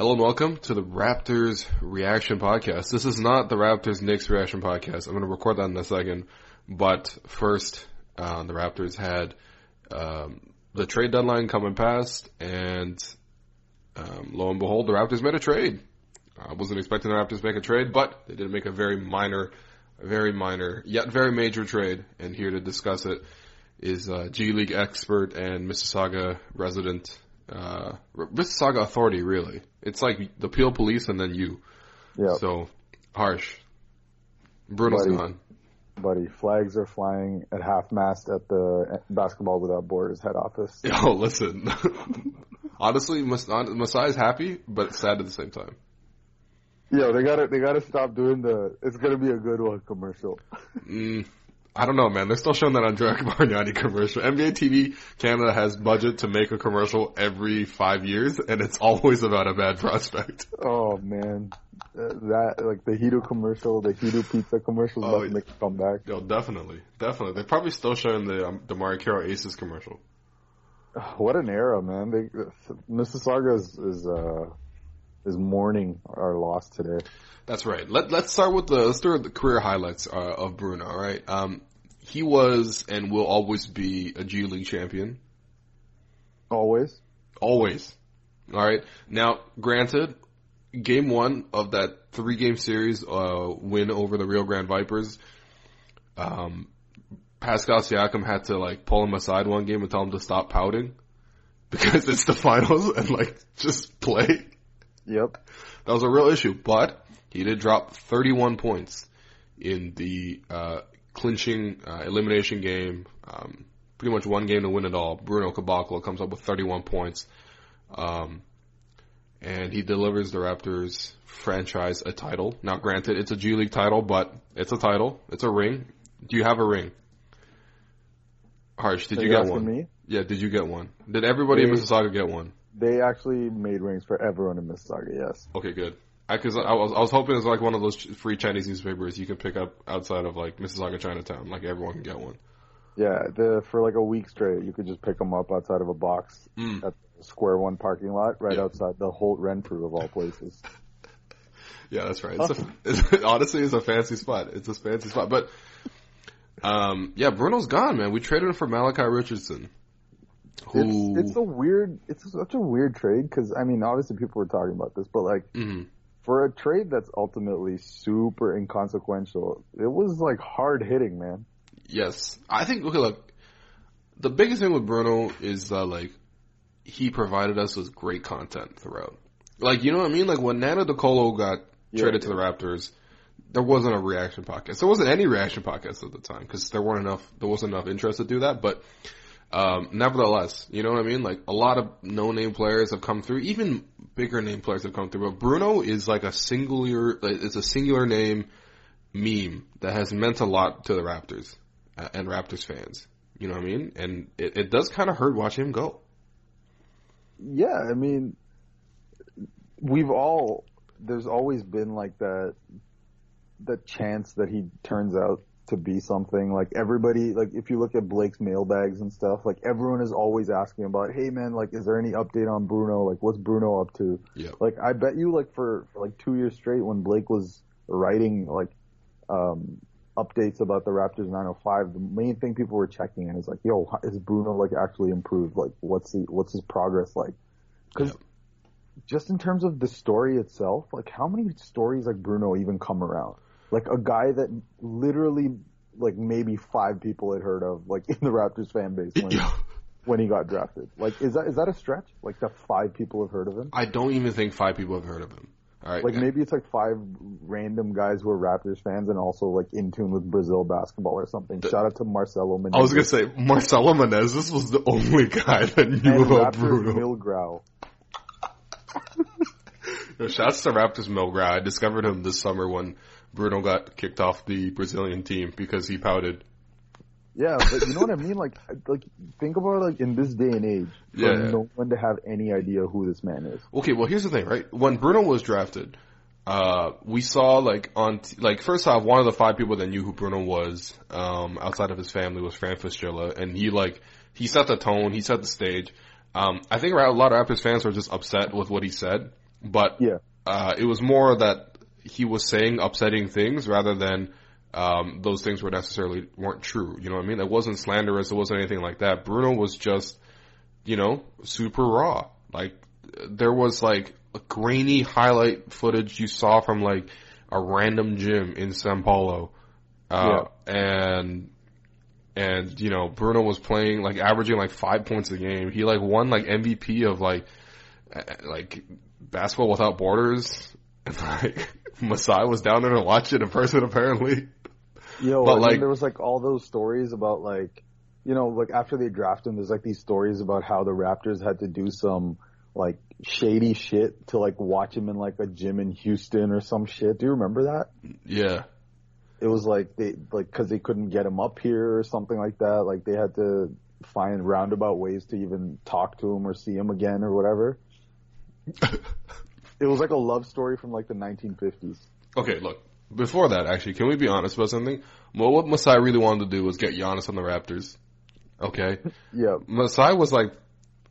Hello and welcome to the Raptors Reaction Podcast. This is not the Raptors Knicks Reaction Podcast. I'm going to record that in a second. But first, uh, the Raptors had um, the trade deadline coming past, and um, lo and behold, the Raptors made a trade. I wasn't expecting the Raptors to make a trade, but they did make a very minor, very minor, yet very major trade. And here to discuss it is uh, G League expert and Mississauga resident uh, Mississauga Authority, really. It's like the Peel Police and then you. Yeah. So, harsh. Brutal Buddy. Buddy, flags are flying at half mast at the Basketball Without Borders head office. Yo, listen. Honestly, Mas- Masai's happy, but sad at the same time. Yo, they gotta they gotta stop doing the it's gonna be a good one commercial. Mm, I don't know, man. They're still showing that on Andrea Bargnani commercial. NBA TV Canada has budget to make a commercial every five years, and it's always about a bad prospect. Oh man, Uh, that like the Hedo commercial, the Hedo pizza commercial Oh, make a comeback. Yo, definitely, definitely. They're probably still showing the um, the Mario Carroll Aces commercial. What an era, man! They, Mississauga is is uh is mourning our loss today. That's right. Let Let's start with the let's start with the career highlights uh, of Bruno. All right. Um, he was and will always be a G League champion. Always. Always. All right. Now, granted, game one of that three game series uh, win over the Rio Grande Vipers, um, Pascal Siakam had to like pull him aside one game and tell him to stop pouting because it's the finals and like just play. Yep. That was a real issue, but he did drop 31 points in the uh, clinching uh, elimination game. Um, pretty much one game to win it all. Bruno Caboclo comes up with 31 points, um, and he delivers the Raptors franchise a title. Now, granted, it's a G League title, but it's a title. It's a ring. Do you have a ring? Harsh, did you get one? me? Yeah, did you get one? Did everybody in Me. Mississauga get one? They actually made rings for everyone in Mississauga. Yes. Okay, good. Because I, was I was hoping it's like one of those free Chinese newspapers you can pick up outside of like Mississauga Chinatown, like everyone can get one. Yeah, the for like a week straight, you could just pick them up outside of a box Mm. at the Square One parking lot, right Yeah. outside the Holt Renfrew of all places. Yeah, that's right. It's a, it's, honestly, it's a fancy spot. It's a fancy spot, but um, yeah, Bruno's gone, man. We traded him for Malachi Richardson, who It's it's a weird, it's such a weird trade because I mean, obviously people were talking about this, but like Mhm. for a trade that's ultimately super inconsequential, it was like hard hitting, man. Yes, I think. Okay, look, the biggest thing with Bruno is that like he provided us with great content throughout. Like you know what I mean? Like when Nando De Colo got Yeah, traded to the Raptors, there wasn't a reaction podcast. There wasn't any reaction podcast at the time because there weren't enough. There wasn't enough interest to do that. But um, nevertheless, you know what I mean? Like a lot of no name players have come through. Even bigger name players have come through. But Bruno is like a singular. It's a singular name meme that has meant a lot to the Raptors uh, and Raptors fans. You know what I mean? And it, it does kind of hurt watching him go. Yeah, I mean, we've all there's always been like that the chance that he turns out to be something like everybody like if you look at Blake's mailbags and stuff like everyone is always asking about hey man like is there any update on Bruno like what's Bruno up to Yeah. like I bet you like for, for like 2 years straight when Blake was writing like um updates about the Raptors 905 the main thing people were checking in is like yo is Bruno like actually improved like what's the what's his progress like cuz Yep. just in terms of the story itself, like how many stories like Bruno even come around? Like a guy that literally like maybe five people had heard of, like in the Raptors fan base when, when he got drafted. Like is that is that a stretch? Like that five people have heard of him? I don't even think five people have heard of him. All right. Like maybe it's like five random guys who are Raptors fans and also like in tune with Brazil basketball or something. Shout out to Marcelo Menezes. I was gonna say Marcelo Menezes this was the only guy that knew and about Raptors Bruno. Milgrau. Yo, Shouts to Raptors Milgrau. I discovered him this summer when Bruno got kicked off the Brazilian team because he pouted. Yeah, but you know what I mean? Like, like think about like in this day and age, for Yeah, yeah. no one to have any idea who this man is. Okay, well here's the thing, right? When Bruno was drafted, uh, we saw like on t- like first off, one of the five people that knew who Bruno was um, outside of his family was Fran Fraschilla, and he like he set the tone, he set the stage. Um, I think a lot of Raptors fans were just upset with what he said, but Yeah, uh, it was more that he was saying upsetting things rather than um, those things were necessarily weren't true. You know what I mean? It wasn't slanderous. It wasn't anything like that. Bruno was just, you know, super raw. Like there was like a grainy highlight footage you saw from like a random gym in Sao Paulo, uh, and and you know Bruno was playing like averaging like five points a game. He like won like MVP of like like basketball without borders. And like Masai was down there to watch it in person apparently. yo, But, and like- there was like all those stories about like, you know, like after they draft him, there's like these stories about how the Raptors had to do some like shady shit to like watch him in like a gym in Houston or some shit. Do you remember that? Yeah. It was like they like because they couldn't get him up here or something like that. Like they had to find roundabout ways to even talk to him or see him again or whatever. It was like a love story from like the 1950s. Okay, look. Before that, actually, can we be honest about something? Well, what Masai really wanted to do was get Giannis on the Raptors. Okay? Yeah, Masai was like,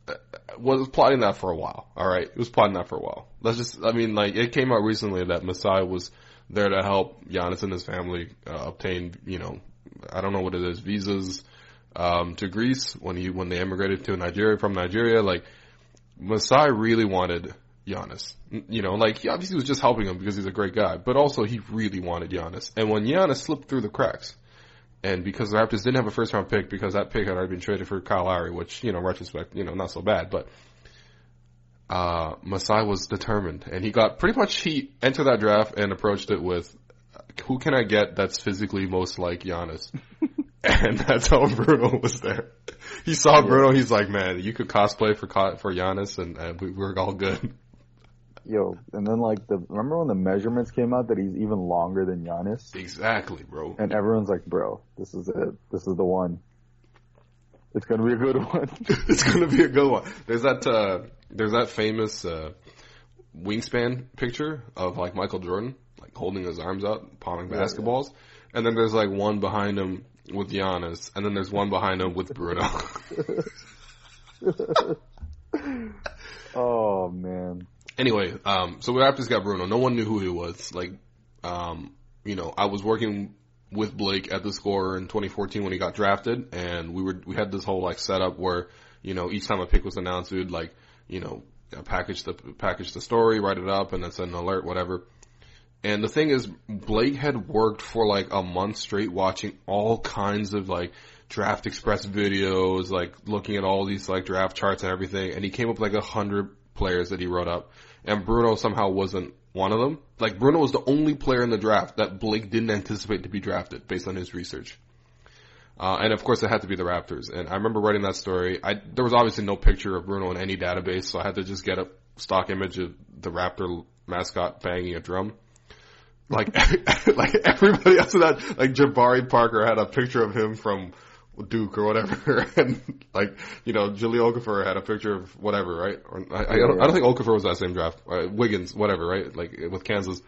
uh, was plotting that for a while. All right, he was plotting that for a while. Let's just, I mean, like it came out recently that Masai was there to help Giannis and his family uh, obtain, you know, I don't know what it is, visas um, to Greece when he when they immigrated to Nigeria from Nigeria. Like Masai really wanted Giannis. You know, like he obviously was just helping him because he's a great guy, but also he really wanted Giannis. And when Giannis slipped through the cracks, and because the Raptors didn't have a first round pick because that pick had already been traded for Kyle Lowry, which, you know, retrospect, you know, not so bad, but uh, Masai was determined and he got pretty much, he entered that draft and approached it with, who can I get that's physically most like Giannis? and that's how Bruno was there. He saw Bruno, he's like, man, you could cosplay for, for Giannis and, and we, we're all good. Yo, and then like the remember when the measurements came out that he's even longer than Giannis, Exactly, bro. and everyone's like, bro, this is it, this is the one. It's gonna be a good one. it's gonna be a good one. There's that uh there's that famous uh wingspan picture of like Michael Jordan, like holding his arms out, palming Yeah, basketballs. And then there's like one behind him with Giannis, and then there's one behind him with Bruno. oh man, anyway, um so we Raptors got Bruno. No one knew who he was. Like um, you know, I was working with Blake at the score in 2014 when he got drafted, and we were we had this whole like setup where you know each time a pick was announced, we'd like you know uh, package the package the story, write it up, and then send an alert, whatever. And the thing is, Blake had worked for like a month straight watching all kinds of like draft express videos, like looking at all these like draft charts and everything, and he came up with like a hundred players that he wrote up, and Bruno somehow wasn't one of them. Like Bruno was the only player in the draft that Blake didn't anticipate to be drafted based on his research. Uh, and of course it had to be the Raptors. And I remember writing that story. I, there was obviously no picture of Bruno in any database, so I had to just get a stock image of the Raptor mascot banging a drum. Like, like everybody else in that, like Jabari Parker had a picture of him from Duke or whatever, and like you know, Jahlil Okafor had a picture of whatever, right? Or I, I, don't, I don't think Okafor was that same draft. Uh, Wiggins, whatever, right? Like with Kansas.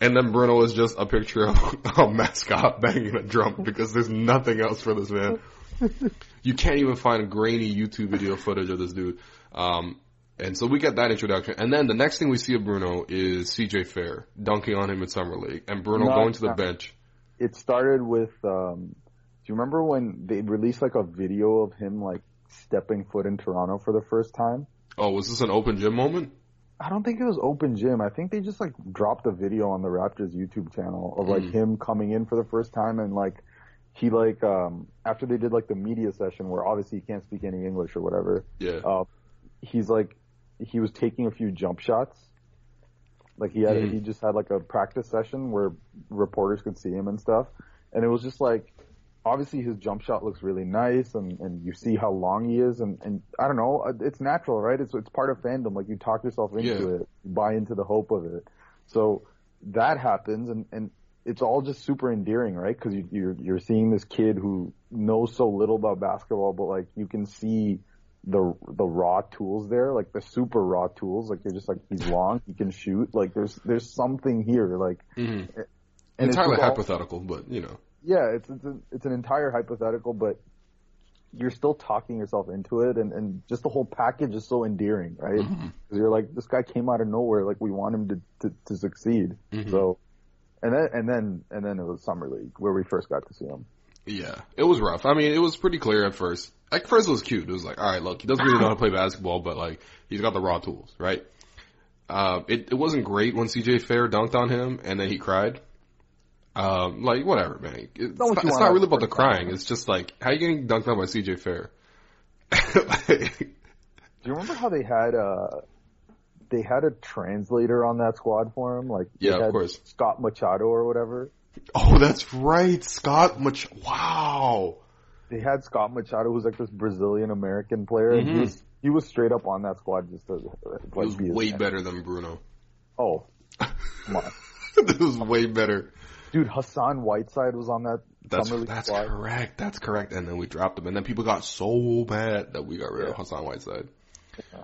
And then Bruno is just a picture of a mascot banging a drum because there's nothing else for this man. You can't even find grainy YouTube video footage of this dude. Um, and so we get that introduction. And then the next thing we see of Bruno is CJ Fair dunking on him in Summer League and Bruno No, going to the no. bench. it started with. um Do you remember when they released like a video of him like stepping foot in Toronto for the first time? Oh, was this an open gym moment? I don't think it was open gym. I think they just like dropped a video on the Raptors YouTube channel of like Mm. him coming in for the first time and like he like um after they did like the media session where obviously he can't speak any English or whatever. Yeah. Uh, he's like he was taking a few jump shots. Like he had Mm. he just had like a practice session where reporters could see him and stuff, and it was just like obviously his jump shot looks really nice and, and you see how long he is and, and I don't know, uh, it's natural, right? It's, it's part of fandom. Like you talk yourself into Yeah. it, you buy into the hope of it. So that happens and, and it's all just super endearing, right? Cause you, you're, you're seeing this kid who knows so little about basketball, but like you can see the, the raw tools there, like the super raw tools. Like you're just like, he's long, he can shoot. Like there's, there's something here. Like, Mhm. and it's Entirely just all- hypothetical, but you know. Yeah, it's it's, a, it's an entire hypothetical, but you're still talking yourself into it, and, and just the whole package is so endearing, right? Because Mm-hmm. you're like, this guy came out of nowhere, like we want him to to, to succeed. Mhm. So, and then and then and then it was summer league where we first got to see him. Yeah, it was rough. I mean, it was pretty clear at first. Like first, it was cute. It was like, all right, look, he doesn't really know how to play basketball, but like he's got the raw tools, right? Uh, it it wasn't great when CJ Fair dunked on him and then he cried. Um, like whatever, man. It's, Not what not, it's not really about the crying. It's just like how you getting dunked on by CJ Fair? Like, Do you remember how they had uh they had a translator on that squad for him? Like they Yeah, of course. Scott Machado or whatever. oh, that's right, Scott. Much wow. They had Scott Machado, who's like this Brazilian American player. and Mhm. He was he was straight up on that squad just to uh, It was be way man. better than Bruno. Oh, come on. it was way better. Dude, Hassan Whiteside was on that That's summer league that's correct. That's correct. And then we dropped him, and then people got so mad that we got rid of Hassan Whiteside. Yeah.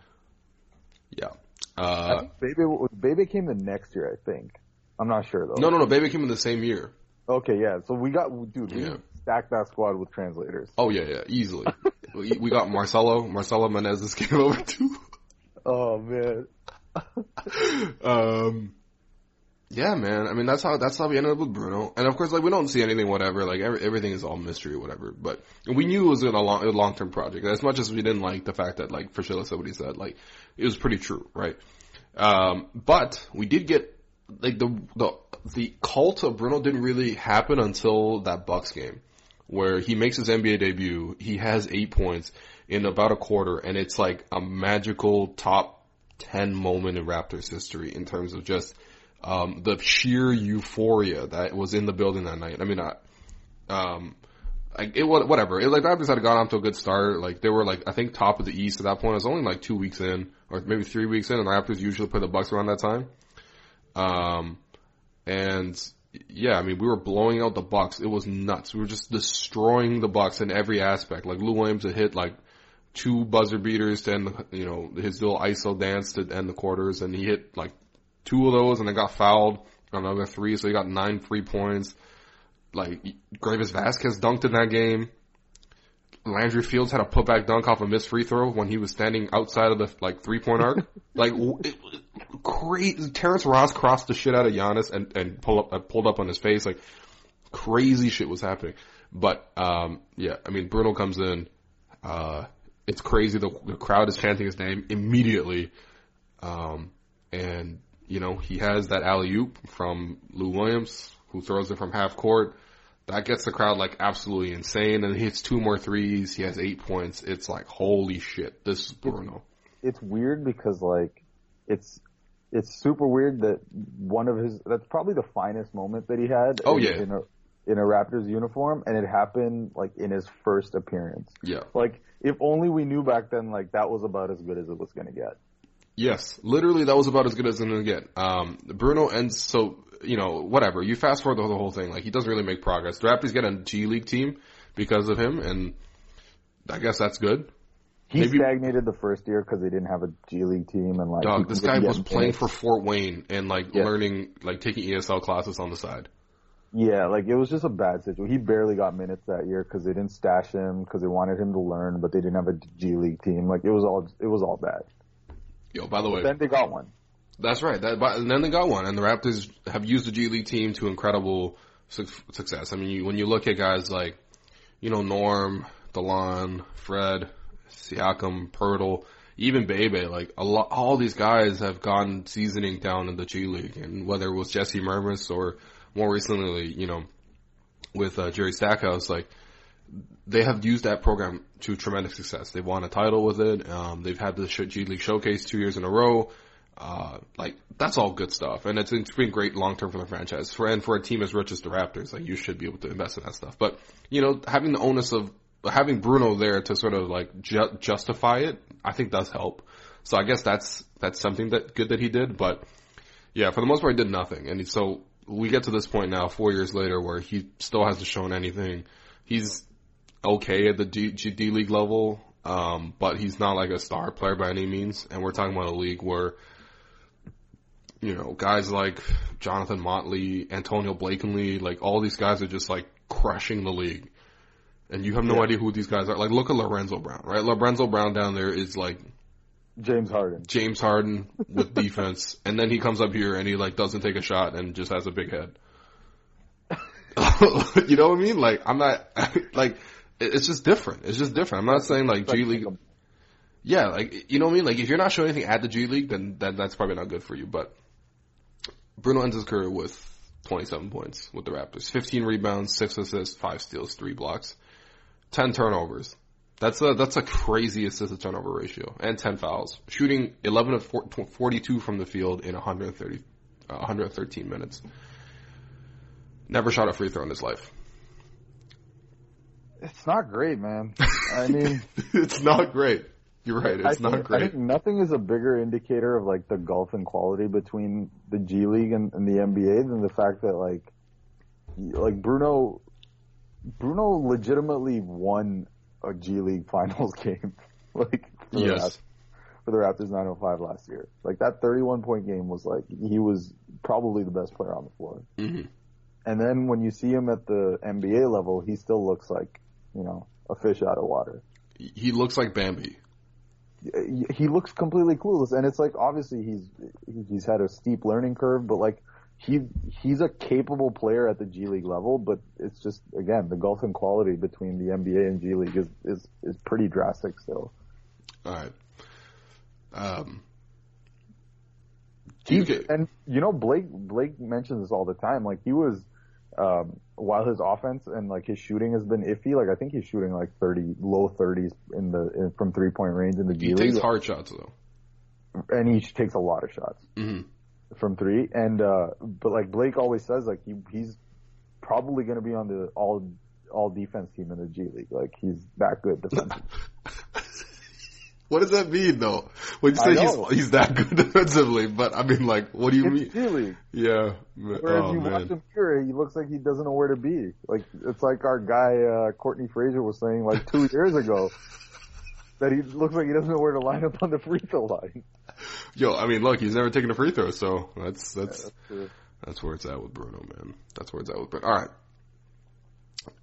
Yeah. I Uh, Bebe, Bebe came the next year, I think. I'm not sure though. no, no, no. Baby came in the same year. Okay, yeah. So we got, dude, we Yeah. stacked that squad with translators. Oh yeah, yeah, easily. we, we got Marcelo. Marcelo Menezes came over too. Oh man. um, yeah, man. I mean, that's how that's how we ended up with Bruno. And of course, like we don't see anything, whatever. Like every, everything is all mystery, whatever. But we knew it was a long, a long term project. As much as we didn't like the fact that, like what he said, like it was pretty true, right? Um, but we did get like the the the cult of Bruno didn't really happen until that Bucks game, where he makes his NBA debut. He has eight points in about a quarter, and it's like a magical top ten moment in Raptors history in terms of just um, the sheer euphoria that was in the building that night. I mean, I, um, like it whatever. It, like the Raptors had gotten off to a good start. Like they were like I think top of the East at that point. It was only like two weeks in, or maybe three weeks in, and the Raptors usually play the Bucks around that time. Um, and yeah, I mean we were blowing out the Bucks. It was nuts. We were just destroying the Bucks in every aspect. Like Lou Williams had hit like two buzzer beaters to end, the, you know, his little ISO dance to end the quarters, and he hit like two of those, and then got fouled on another three, so he got nine free points. Like Greivis Vasquez dunked in that game. Landry Fields had a putback dunk off a missed free throw when he was standing outside of the like three point arc. like w- it, crazy. Terrence Ross crossed the shit out of Giannis and and pull up uh, pulled up on his face. Like crazy shit was happening. But um yeah, I mean Bruno comes in. Uh, it's crazy. The, the crowd is chanting his name immediately. Um, and you know he has that alley oop from Lou Williams, who throws it from half court. That gets the crowd like absolutely insane, and he hits two more threes. He has eight points. It's like holy shit, this is Bruno. It's weird because like, it's, it's super weird that one of his, that's probably the finest moment that he had. Oh, in, yeah. In a, in a Raptors uniform and it happened like in his first appearance. Yeah. Like, if only we knew back then, like that was about as good as it was gonna get. Yes, literally that was about as good as it's gonna get. Um, Bruno ends so you know whatever. You fast forward the, whole thing, like he doesn't really make progress. The Raptors get a G League team because of him, and I guess that's good. He Maybe- stagnated the first year because they didn't have a G League team and like. he Dog, this guy was playing for Fort Wayne and like Yeah. learning, like taking ESL classes on the side. Yeah, like it was just a bad situation. He barely got minutes that year because they didn't stash him because they wanted him to learn, but they didn't have a G League team. Like it was all it was all bad. Yo, by the way, Then they got one. That's right. That, but, and then they got one, and the Raptors have used the G League team to incredible su- success. I mean, you, when you look at guys like, you know, Norm, Delon, Fred, Siakam, Poeltl, even Bebe, like a lot, all these guys have gone seasoning down in the G League, and whether it was Jesse Mermuys or more recently, you know, with uh, Jerry Stackhouse, like they have used that program to tremendous success. They've won a title with it. Um, they've had the G League showcase two years in a row. Uh, like that's all good stuff, and it's, it's been great long term for the franchise. For and for a team as rich as the Raptors, like you should be able to invest in that stuff. But you know, having the onus of having Bruno there to sort of like ju- justify it, I think does help. So I guess that's that's something that good that he did. But yeah, for the most part, he did nothing, and so we get to this point now, four years later, where he still hasn't shown anything. He's okay at the D, D League level, um, but he's not like a star player by any means. And we're talking about a league where you know, guys like Jonathan Motley, Antonio Blakeney, like all these guys are just like crushing the league. And you have no yeah. idea who these guys are. Like look at Lorenzo Brown, right? Lorenzo Brown down there is like James Harden. James Harden with defense. And then he comes up here and he like doesn't take a shot and just has a big head. you know what I mean? Like I'm not like it's just different. It's just different. I'm not saying like G League. Yeah, like you know what I mean. Like if you're not showing anything at the G League, then then that's probably not good for you. But Bruno ends his career with 27 points with the Raptors. 15 rebounds, 6 assists, 5 steals, 3 blocks, 10 turnovers. That's a, that's a crazy assist to turnover ratio. And 10 fouls. Shooting 11 of 42 from the field in 130, uh, 113 minutes. Never shot a free throw in his life. It's not great, man. I mean, it's not great. You're right. It's I not think, great. I think nothing is a bigger indicator of like the gulf in quality between the G League and, and the NBA than the fact that like, like Bruno, Bruno legitimately won a G League Finals game, like for the, yes. Raptors, for the Raptors 905 last year. Like that 31 point game was like he was probably the best player on the floor. Mm-hmm. And then when you see him at the NBA level, he still looks like you know a fish out of water. He looks like Bambi he looks completely clueless, and it's like obviously he's he's had a steep learning curve, but like he he's a capable player at the G League level, but it's just again the gulf in quality between the NBA and G League is is is pretty drastic still. All right. Um. He, and you know Blake Blake mentions this all the time. Like he was um, while his offense and like his shooting has been iffy, like I think he's shooting like 30, low 30s in the, in, from three point range in the G League. He League. takes hard shots though. And he takes a lot of shots mm-hmm. from three. And, uh, but like Blake always says, like he, he's probably going to be on the all, all defense team in the G League. Like he's that good defensively. What does that mean though? When you say he's he's that good defensively, but I mean like, what do you it's mean? Really? Yeah. Whereas oh, you man. watch him here, he looks like he doesn't know where to be. Like it's like our guy uh, Courtney Frazier was saying like two years ago that he looks like he doesn't know where to line up on the free throw line. Yo, I mean, look, he's never taken a free throw, so that's that's Yeah, that's, that's where it's at with Bruno, man. That's where it's at with Bruno. All right.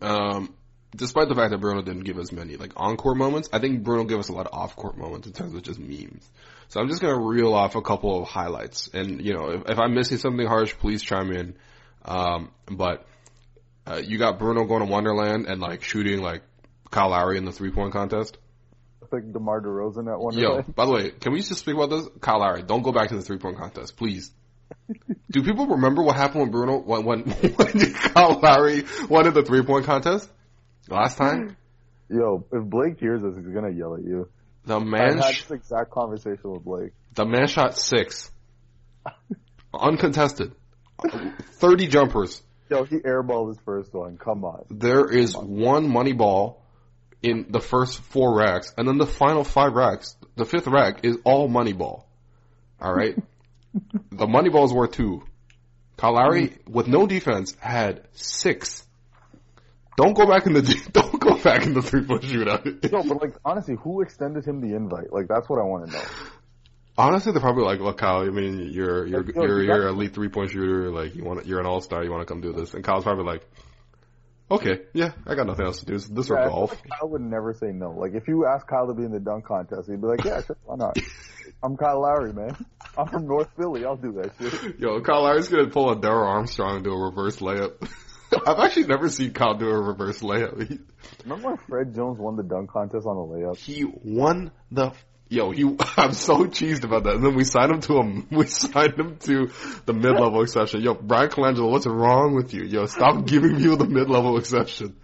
Um, despite the fact that Bruno didn't give us many like on-court moments, I think Bruno gave us a lot of off-court moments in terms of just memes. So I'm just gonna reel off a couple of highlights, and you know, if, if I'm missing something harsh, please chime in. Um, but uh, you got Bruno going to Wonderland and like shooting like Kyle Lowry in the three-point contest. like DeMar DeRozan at one Yo, by the way, can we just speak about this? Kyle Lowry, don't go back to the three-point contest, please. Do people remember what happened when Bruno when when, when Kyle Lowry won the three-point contest last time? Hmm. Yo, if Blake hears this, he's gonna yell at you. The I man, had sh- this exact conversation with Blake. the man shot six, uncontested, thirty jumpers. Yo, he airballed his first one. Come on. There is one money ball in the first four racks, and then the final five racks, the fifth rack is all money ball. All right, the money ball is worth two. Kyle Lowry, hmm. with no defense, had six. Don't go back in the don't go back in the three point shootout. No, but like honestly, who extended him the invite? Like that's what I want to know. Honestly, they're probably like, "Look, Kyle. I mean, you're you're Like, you're you you're an elite three point shooter. Like, you want you're an all star. You want to come do this?" And Kyle's probably like, "Okay, yeah, I got nothing else to do. This this or Yeah, I golf." like Kyle would never say no. Like if you ask Kyle to be in the dunk contest, he'd be like, "Yeah, sure, why not? I'm Kyle Lowry, man. I'm from North Philly. I'll do that shit." Yo, Kyle Lowry's gonna pull a Darrell Armstrong and do a reverse layup. I've actually never seen Kyle do a reverse layup. He, Remember when Fred Jones won the dunk contest on a layup? he won the Yo, he, I'm so cheesed about that. And then we signed him to him, we signed him to the mid-level exception. Yo, Bryan Colangelo, what's wrong with you? Yo, stop giving people the mid-level exception.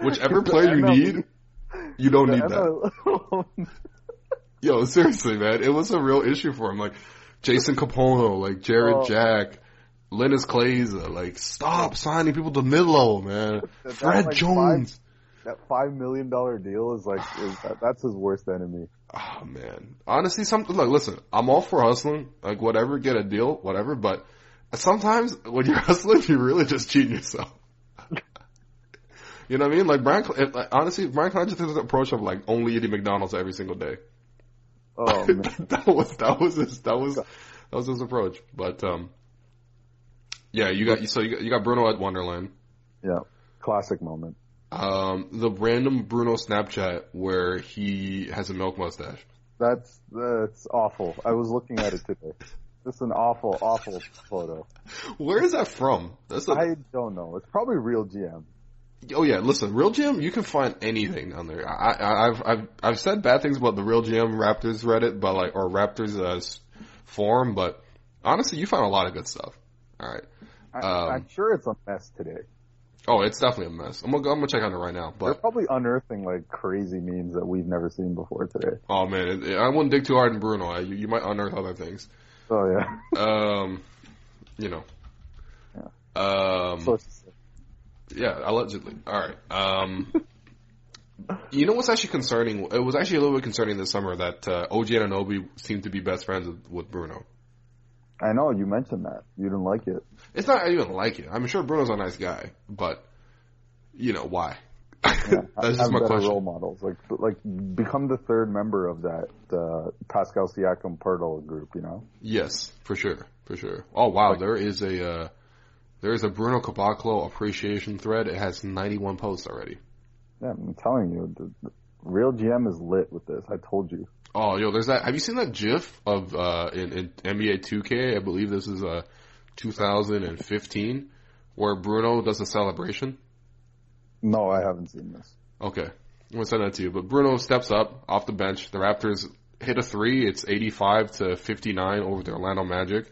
Whichever player you need, you don't need that. Yo, seriously, man, it was a real issue for him. Like, Jason Kapono, like Jarrett. Jack, Linas Kleiza, like, stop signing people to mid-level, man. Fred like Jones. That five million dollar deal is like is that, that's his worst enemy. Oh man, honestly, something like listen, I'm all for hustling, like whatever, get a deal, whatever. But sometimes when you're hustling, you're really just cheating yourself. you know what I mean? Like Brian, if, like, honestly, Brian Clough just has an approach of like only eating McDonald's every single day. Oh man. that was that was his that was that was his approach. But um, yeah, you got so you got, you got Bruno at Wonderland. yeah. Classic moment. Um, the random Bruno Snapchat where he has a milk mustache. That's that's awful. I was looking at it today. Just an awful, awful photo. Where is that from? That's a, I don't know. It's probably real GM. Oh yeah, listen, Real GM, you can find anything on there. I, I, I've, I've, I've said bad things about the Real GM Raptors Reddit, but like, or Raptors uh, forum, but honestly, you find a lot of good stuff. All right. I, Um, I'm sure it's a mess today. Oh, it's definitely a mess. I'm gonna, I'm gonna check on it right now. They're probably unearthing like crazy memes that we've never seen before today. oh man, it, it- I wouldn't dig too hard in Bruno. I, you, you might unearth other things. Oh yeah. Um, you know. Um, Sources say. Yeah, allegedly. All right. Um, you know what's actually concerning? It was actually a little bit concerning this summer that uh, OG Anunoby seemed to be best friends with, with Bruno. I know you mentioned that. You didn't like it. It's not I even like it. I'm sure Bruno's a nice guy, but you know why? Yeah, That's just have my better question. role models. Like, like become the third member of that uh, Pascal Siakam Poeltl group. You know. Yes, for sure, for sure. Oh wow, there is a uh, there is a Bruno Caboclo appreciation thread. It has 91 posts already. Yeah, I'm telling you, the, the real GM is lit with this. I told you. Oh, yo, there's that. Have you seen that GIF of uh, in, in NBA 2K? I believe this is uh 2015, where Bruno does a celebration. No, I haven't seen this. Okay, I'm gonna send that to you. But Bruno steps up off the bench. The Raptors hit a three. It's 85 to 59 over the Orlando Magic.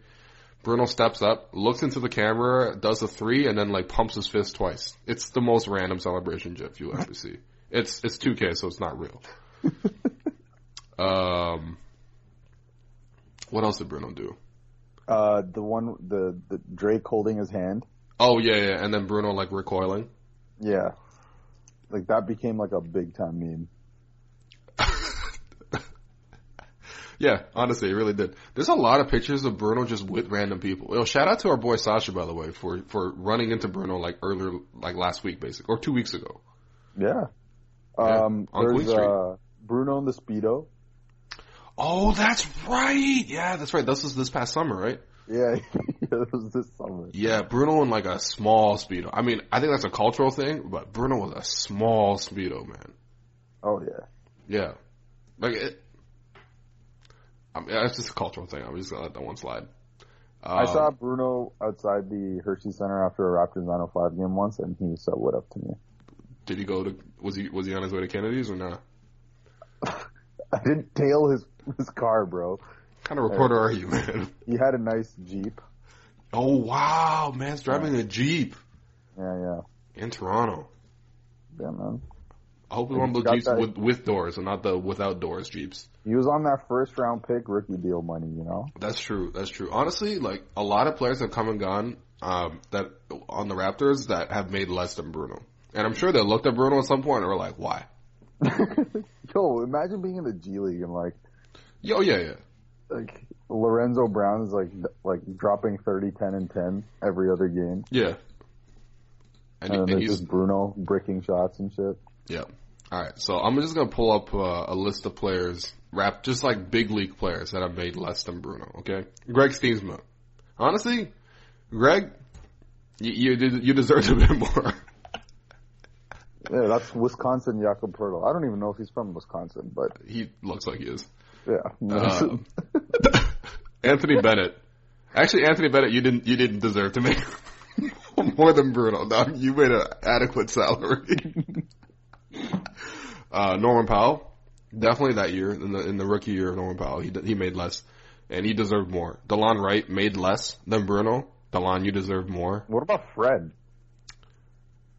Bruno steps up, looks into the camera, does a three, and then like pumps his fist twice. It's the most random celebration GIF you'll ever see. It's it's 2K, so it's not real. um, what else did Bruno do? Uh, the one, the, the Drake holding his hand. Oh yeah, yeah, and then Bruno like recoiling. Yeah, like that became like a big time meme. Yeah, honestly, it really did. There's a lot of pictures of Bruno just with random people. Yo, shout out to our boy Sasha, by the way, for for running into Bruno like earlier, like last week, basically, or two weeks ago. Yeah. Yeah, Um, there's uh, Bruno and the Speedo. Oh, that's right. Yeah, that's right. This was this past summer, right? Yeah, it was this summer. Yeah, Bruno in like a small speedo. I mean, I think that's a cultural thing, but Bruno was a small speedo, man. Oh yeah. Yeah, like it. I mean, it's just a cultural thing. I'm just gonna let that one slide. I Um, saw Bruno outside the Hershey Center after a Raptors 905 game once, and he said what up to me. Did he go to? Was he was he on his way to Kennedy's or not? I didn't tail his his car, bro. What kind of reporter are you, man? He had a nice Jeep. Oh wow, man's driving a jeep Yeah, yeah, in Toronto. yeah, man. I hope it's one of those jeeps that- with with doors and not the without doors jeeps. He was on that first round pick rookie deal money, you know. That's true. That's true. Honestly, like a lot of players have come and gone um, that on the Raptors that have made less than Bruno, and I'm sure they looked at Bruno at some point and were like, "Why?" Yo, imagine being in the G League and like Yo, yeah, yeah, like Lorenzo Brown is like like dropping 30, 10, and 10 every other game, yeah. And, and, then and he's just Bruno bricking shots and shit. yeah. All right, so I'm just gonna pull up uh, a list of players, rap just like big league players that have made less than Bruno. Okay, Greg Stiemsma. Honestly, Greg, you you, you deserved a bit more. Yeah, that's Wisconsin Jakob Poeltl. I don't even know if he's from Wisconsin, but he looks like he is. Yeah. Uh, Anthony Bennett. Actually, Anthony Bennett, you didn't you didn't deserve to make more than Bruno. Dog. You made an adequate salary. uh, Norman Powell, Definitely that year in the in the rookie year of Norman Powell, he he made less, and he deserved more. Delon Wright made less than Bruno. Delon, you deserve more. What about Fred?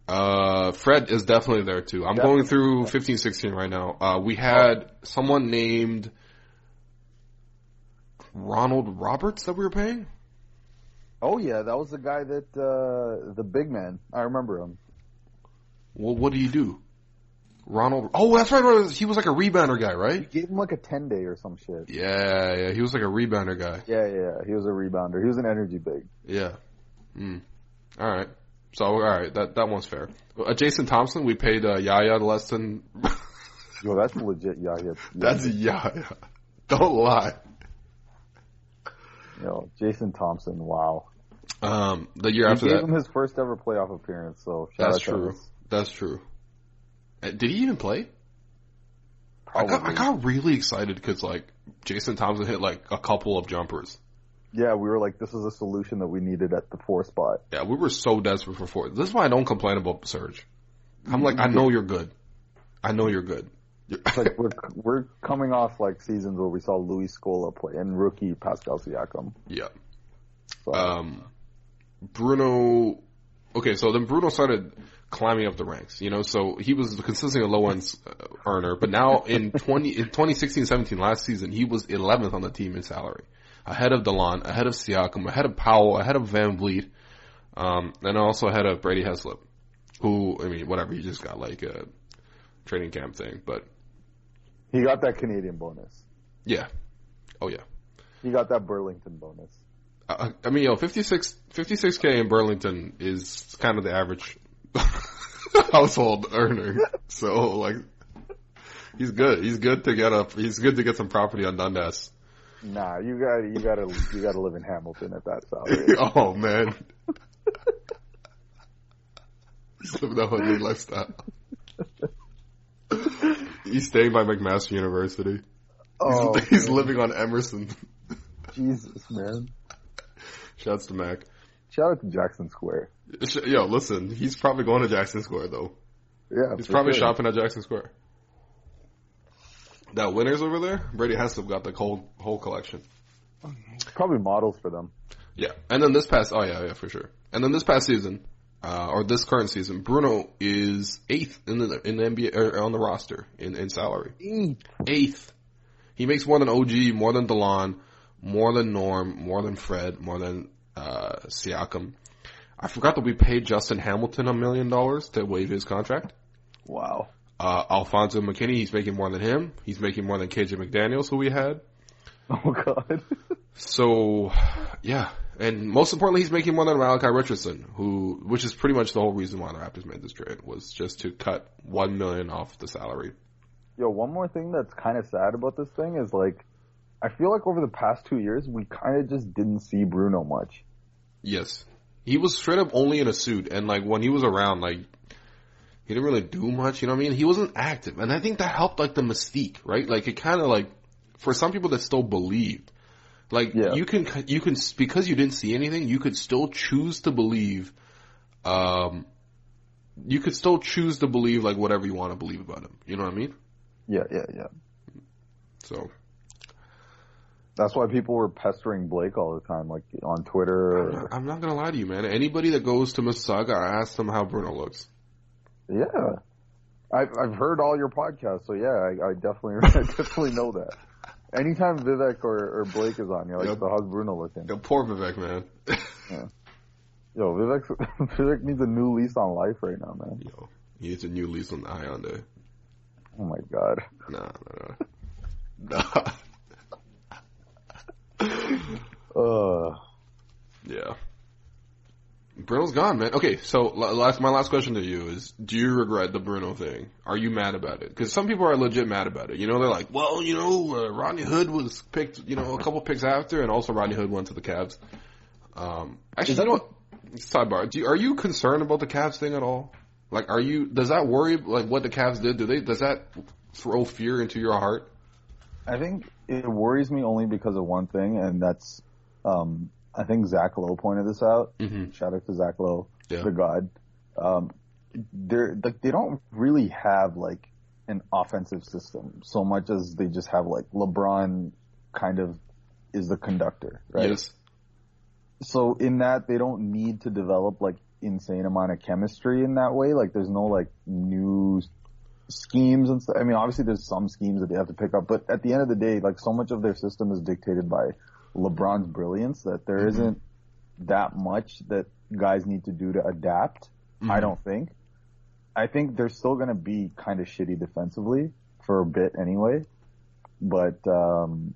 Uh, Fred is definitely there too. I'm going through 15, 16 right now. Uh, we had someone named Ronald Roberts that we were paying. Oh yeah, that was the guy that uh the big man. I remember him. Well, what do you do? Ronald. Oh, that's right. He was like a rebounder guy, right? Gave him like a ten day or some shit. Yeah, yeah. He was like a rebounder guy. Yeah, yeah. He was a rebounder. He was an energy big. Yeah. Mm. All right. So all right, that that one's fair. Uh, Jason Thompson, we paid uh, Yaya less than. Yo, that's legit. Yeah. That's Yaya. Don't lie. Yo, Jason Thompson. Wow. Um, the year He after gave that. him his first ever playoff appearance. So That's true. That's true. Uh, Did he even play? I got, I got really excited because like Jason Thompson hit like a couple of jumpers. Yeah, we were like, this is a solution that we needed at the four spot. Yeah, we were so desperate for four. This is why I don't complain about Serge. I'm like, I know you're good. I know you're good. It's like we're we're coming off like seasons where we saw Luis Scola play and rookie Pascal Siakam. yeah. So, Um, Bruno. Okay, so then Bruno started climbing up the ranks. You know, so he was consistently a low end uh, earner, but now in twenty in 2016-17 last season, he was 11th on the team in salary, ahead of Delon, ahead of Siakam, ahead of Powell, ahead of VanVleet, um, and also ahead of Brady Heslip, who I mean, whatever, he just got like a training camp thing, but he got that Canadian bonus. yeah, oh yeah. He got that Burlington bonus. I, I mean, yo, 56, 56k in Burlington is kind of the average household earner. So, like, he's good. He's good to get up. He's good to get some property on Dundas. Nah, you got you got to you got to live in Hamilton at that salary. oh man, he's living the hoodie lifestyle. He's staying by McMaster University. He's, oh, he's living on Emerson. Jesus, man! Shouts to Mac. Shout out to Jackson Square. Yo, listen, he's probably going to Jackson Square though. Yeah, He's probably sure. shopping at Jackson Square. That winners over there, Brady Heslip got the whole whole collection. Probably models for them. Yeah, and then this past oh yeah yeah for sure. And then this past season, uh, or this current season, Bruno is eighth in the in the NBA or on the roster in in salary. Eighth. He makes more than OG, more than Delon, more than Norm, more than Fred, more than uh, Siakam. I forgot that we paid Justin Hamilton a million dollars to waive his contract. Wow. Uh, Alfonzo McKinnie, he's making more than him. He's making more than KJ McDaniels, who we had. Oh God. So, yeah. And most importantly, he's making more than Malachi Richardson, who, which is pretty much the whole reason why the Raptors made this trade, was just to cut one million off the salary. Yo, one more thing that's kind of sad about this thing is like, I feel like over the past two years we kind of just didn't see Bruno much. Yes. He was straight up only in a suit, and like when he was around, like, he didn't really do much, you know what I mean? He wasn't active, and I think that helped like the mystique, right? Like it kind of like, for some people that still believed, like Yeah. you can, you can, because you didn't see anything, you could still choose to believe, um, you could still choose to believe like whatever you want to believe about him. You know what I mean? Yeah, yeah, yeah. So, That's why people were pestering Blake all the time, like on Twitter. I'm not, I'm not gonna lie to you, man. Anybody that goes to Mississauga, I ask them how Bruno looks. yeah, I've I've heard all your podcasts, so yeah, I, I definitely I definitely know that. Anytime Vivek or, or Blake is on, you're like, Yep. so how's Bruno looking? Yo, poor Vivek, man. Yo, Vivek Vivek needs a new lease on life right now, man. Yo, he needs a new lease on the Hyundai. Oh my god. Nah, nah, nah. nah. Uh, Yeah. Bruno's gone, man. Okay, so last my last question to you is: Do you regret the Bruno thing? Are you mad about it? Because some people are legit mad about it. You know, they're like, "Well, you know, uh, Rodney Hood was picked, you know, a couple picks after, and also Rodney Hood went to the Cavs." Um, actually, Is that you know what? Sidebar: Do you, are you concerned about the Cavs thing at all? Like, are you? Does that worry? Like, what the Cavs did? Do they? Does that throw fear into your heart? I think it worries me only because of one thing, and that's, um, I think Zach Lowe pointed this out. Mm-hmm. Shout out to Zach Lowe, Yeah. the god. Um, they're like they don't really have like an offensive system so much as they just have like LeBron kind of is the conductor, right? Yes. So in that they don't need to develop like insane amount of chemistry in that way. Like there's no like new schemes and stuff. I mean, obviously there's some schemes that they have to pick up, but at the end of the day, like so much of their system is dictated by LeBron's brilliance that there Mm-hmm. not that much that guys need to do to adapt. Mm-hmm. I don't think. I think they're still going to be kind of shitty defensively for a bit anyway, but um,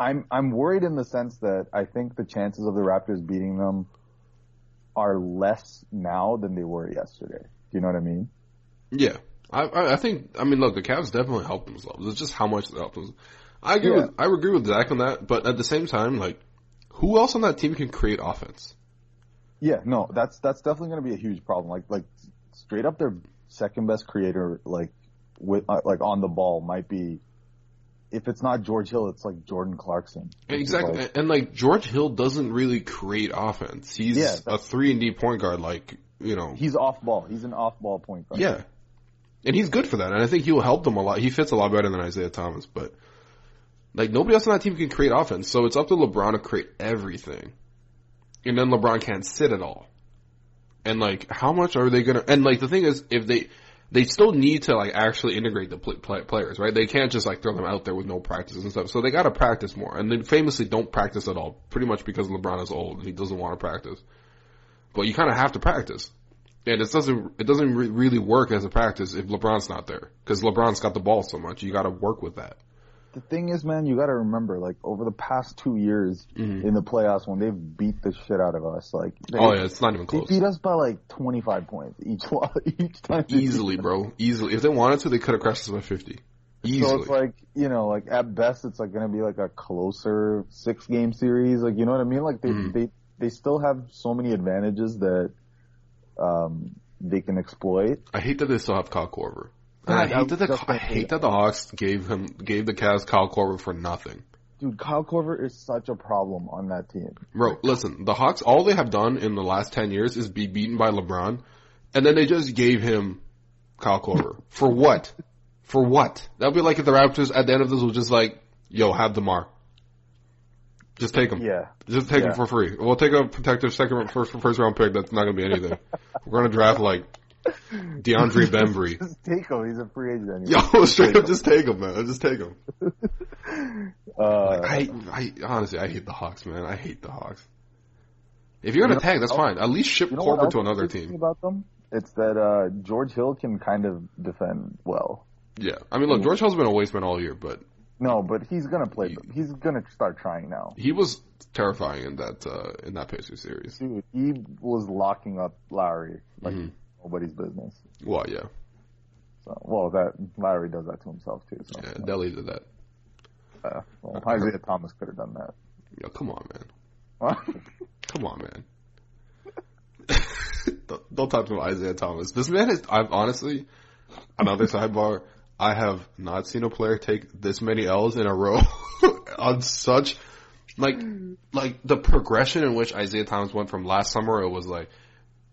I'm I'm worried in the sense that I think the chances of the Raptors beating them are less now than they were yesterday. Do you know what I mean? Yeah. I, I I think I mean look the Cavs definitely helped themselves. It's just how much they helped themselves. I agree Yeah. with I agree with Zach on that, but at the same time, like who else on that team can create offense? Yeah, no, that's that's definitely going to be a huge problem. Like like straight up, their second best creator, like with uh, like on the ball, might be. If it's not George Hill, it's like Jordan Clarkson. Exactly, like- and like George Hill doesn't really create offense. He's Yeah, a three and D point guard, like you know. he's off ball. He's an off ball point guard. Yeah, and he's good for that, and I think he will help them a lot. He fits a lot better than Isaiah Thomas, but like nobody else on that team can create offense, so it's up to LeBron to create everything, and then LeBron can't sit at all. And like, how much are they gonna? And like, the thing is, if they they still need to like actually integrate the play, play, players, right? They can't just like throw them out there with no practice and stuff. So they got to practice more, and they famously don't practice at all, pretty much because LeBron is old and he doesn't want to practice. But you kind of have to practice. And it doesn't it doesn't re- really work as a practice if LeBron's not there because LeBron's got the ball so much. You got to work with that. The thing is, man, you got to remember, like over the past two years Mm-hmm. in the playoffs, when they've beat the shit out of us, like they, Oh yeah, it's not even close. they beat us by like 25 points each each time. Easily, bro. Easily. If they wanted to, they could have crushed us by fifty. Easily. So it's like, you know, like at best it's like gonna be like a closer six game series. Like, you know what I mean? Like they, Mm-hmm. they, they still have so many advantages that, um, they can exploit. I hate that they still have Kyle Korver. And I God, hate that the I hate that the Hawks gave him gave the Cavs Kyle Korver for nothing. Dude, Kyle Korver is such a problem on that team. Bro, listen, the Hawks all they have done in the last ten years is be beaten by LeBron, and then they just gave him Kyle Korver for what? For what? That'd be like if the Raptors at the end of this was just like, "Yo, have Demar, just take him." Yeah. Just take Yeah. him for free. We'll take a protective second first first round pick. That's not gonna be anything. We're gonna draft like DeAndre Bembry. Just take him. He's a free agent anyway. Yo, straight up, just take him, man. Just take him. Uh, I, I honestly, I hate the Hawks, man. I hate the Hawks. If you're gonna tank, that's fine. At least ship you know to another team. About them, it's that uh, George Hill can kind of defend well. Yeah, I mean, look, George Hill's been a waste man all year, but No, but he's gonna play. He's gonna start trying now. he was terrifying in that uh in that Pacers series. Dude, he was locking up Lowry like Mhm. Nobody's business. Well, yeah, So, well, that Lowry does that to himself too. So, yeah, Delhi did that. uh, well, Isaiah Thomas could have done that. Yo, come on, man. Come on, man. don't, don't talk to Isaiah Thomas. This man is, I've honestly, another sidebar, I have not seen a player take this many L's in a row on such, like, like the progression in which Isaiah Thomas went from last summer, it was like,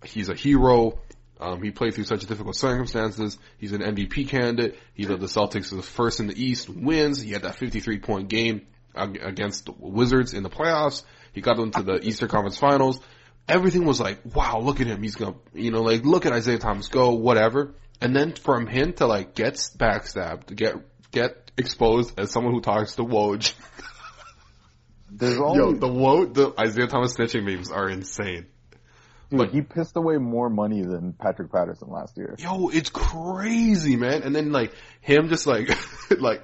he's a hero, um, he played through such difficult circumstances. He's an MVP candidate. He led the Celtics to the first in the East wins. He had that 53 point game against the Wizards in the playoffs. He got them to the Eastern Conference Finals. Everything was like, wow, look at him. He's gonna, you know, like, look at Isaiah Thomas go, whatever. And then from him to like get backstabbed, to get, get exposed as someone who talks to Woj. there's Yo, the Woj, the Isaiah Thomas snitching memes are insane. Dude, like- he pissed away more money than Patrick Patterson last year. yo, it's crazy, man. And then like him just like like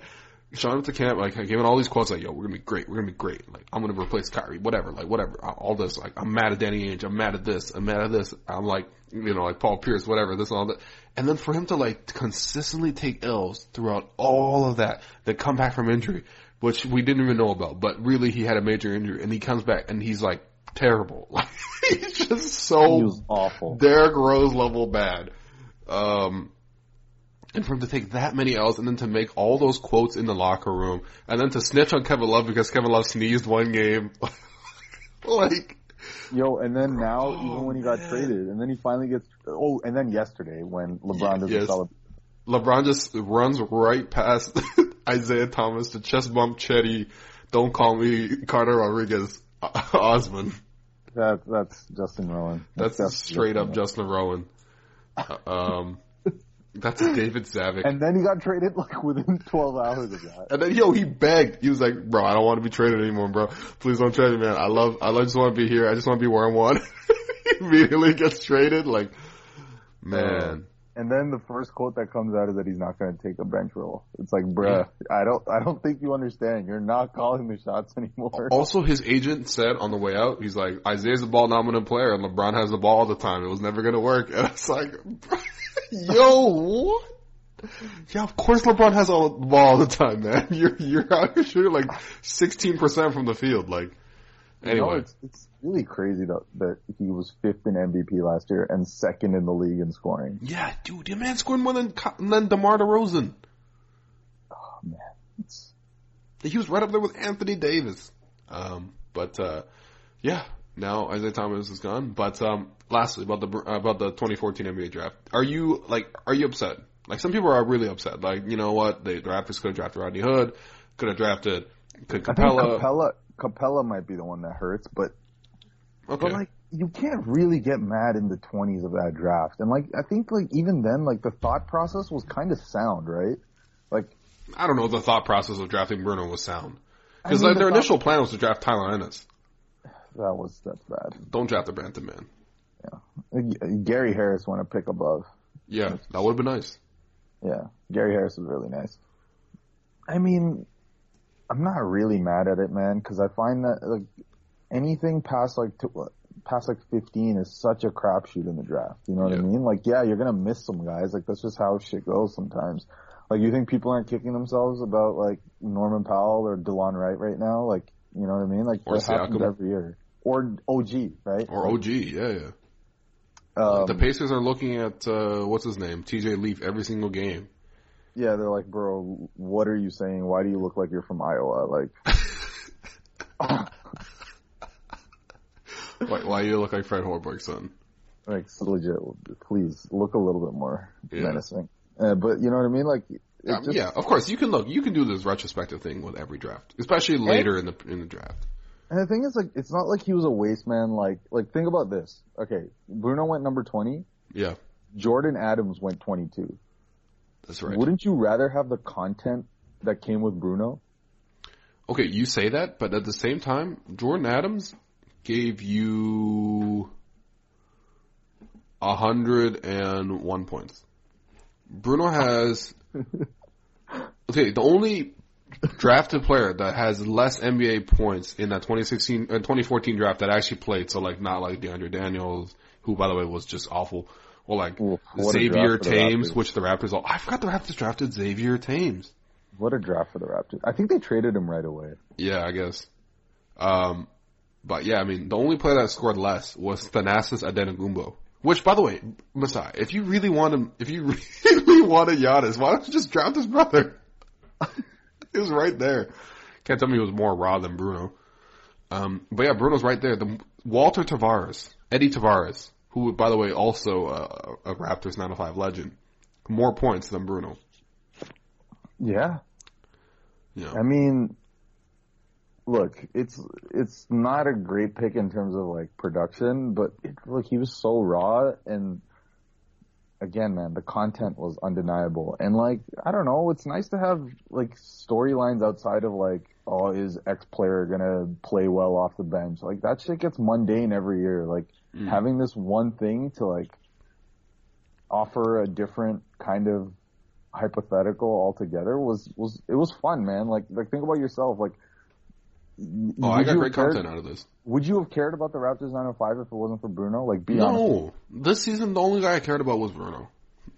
showing up to camp, like giving all these quotes like, yo, we're gonna be great, we're gonna be great. Like I'm gonna replace Kyrie, whatever, like whatever. All this, like I'm mad at Danny Ainge, I'm mad at this, I'm mad at this. I'm like, you know, like Paul Pierce, whatever, this and all that. And then for him to like consistently take L's throughout all of that, that come back from injury, which we didn't even know about, but really he had a major injury and he comes back and he's like terrible. Like he's just so He was awful. Derrick Rose level bad. Um, and for him to take that many L's and then to make all those quotes in the locker room and then to snitch on Kevin Love because Kevin Love sneezed one game. like, Yo, and then now, even when he got traded, and then he finally gets, oh, and then yesterday when LeBron doesn't Yes. celebrate, LeBron just runs right past Isaiah Thomas to chest bump Chetty. Don't call me Carter Rodriguez Osman. That that's Justin Rowan. That's, That's straight up Justin Justin Rowan. Uh, um, that's David Savick. And then he got traded like within 12 hours of that. And then yo, he begged. He was like, "Bro, I don't want to be traded anymore, bro. Please don't trade me, man. I love, I just want to be here. I just want to be where I want." He immediately gets traded. Like, man, And then the first quote that comes out is that he's not going to take a bench role. It's like, bruh, mm-hmm. I don't, I don't think you understand. You're not calling the shots anymore. Also, his agent said on the way out, he's like, Isaiah's a ball dominant player and LeBron has the ball all the time. It was never gonna work. And it's like, yo, what? Yeah, of course LeBron has all the ball all the time, man. You're, you're out here shooting like 16% from the field. Like, You know, it's, it's really crazy that, that he was fifth in MVP last year and second in the league in scoring. yeah, dude, your man scored more than, than DeMar DeRozan. Oh man. It's, He was right up there with Anthony Davis. Um, but, uh, yeah, now Isaiah Thomas is gone. But, um, lastly, about the, about the 2014 NBA draft. Are you, like, are you upset? Like, some people are really upset. Like, you know what? The Raptors could have drafted Rodney Hood, could have drafted, could Capela. Capela, Capela might be the one that hurts, but Okay. But like, you can't really get mad in the twenties of that draft. And like, I think like even then, like the thought process was kind of sound, right? Like, I don't know the thought process of drafting Bruno was sound. I Because mean, like, the their initial plan was to draft Tyler Ennis. that was that's bad. Don't draft the Bantam man. Yeah, Gary Harris went a pick above. Yeah, that would have been nice. Yeah, Gary Harris was really nice. I mean, I'm not really mad at it, man, because I find that like anything past like to, past like 15 is such a crapshoot in the draft. You know what I mean? Like, yeah, you're gonna miss some guys. Like that's just how shit goes sometimes. Like, you think people aren't kicking themselves about like Norman Powell or Delon Wright right now? Like, you know what I mean? Like Or that happens Siakam. every year. Or OG, right? Or OG, yeah, yeah. Um, the Pacers are looking at, uh, what's his name? TJ Leaf every single game. Yeah, they're like, bro, what are you saying? Why do you look like you're from Iowa? Like, Why, why you look like Fred Hoiberg's son? like legit. Please look a little bit more Yeah. menacing. Uh, but you know what I mean? Like, Um, just, yeah, of course you can look. You can do this retrospective thing with every draft, especially later in the in the draft. And the thing is, like, it's not like he was a waste man. Like, like think about this. Okay, Bruno went number twenty. Yeah, Jordan Adams went twenty-two. That's right. Wouldn't you rather have the content that came with Bruno? Okay, you say that, but at the same time, Jordan Adams gave you a hundred and one points. Bruno has okay. The only drafted player that has less NBA points in that 2016 uh, 2014 draft that actually played. So like not like DeAndre Daniels, who by the way was just awful, or like Oof, Xavier draft for the Thames, which the Raptors. All, I forgot the Raptors drafted Xavier Thames. What a draft for the Raptors! I think they traded him right away. Yeah, I guess. Um, but yeah, I mean, the only player that scored less was Thanasis Antetokounmpo. Which, by the way, Masai, if you really want him, if you really wanted Giannis, why don't you just draft his brother? he was right there. Can't tell me he was more raw than Bruno. Um, but yeah, Bruno's right there. The Walter Tavares, Edy Tavares, who, by the way, also uh, a Raptors 905 legend, more points than Bruno. Yeah, Yeah. I mean, look, it's it's not a great pick in terms of like production, but it, look, he was so raw, and again, man, the content was undeniable. And like, I don't know, it's nice to have like storylines outside of like, oh, is X player gonna play well off the bench? Like that shit gets mundane every year. Like mm. having this one thing to like offer a different kind of hypothetical altogether was was it was fun, man. Like like think about yourself. Like, oh, I got great cared- content out of this. Would you have cared about the Raptors 905 if it wasn't for Bruno? Like, be honest. No, this season the only guy I cared about was Bruno,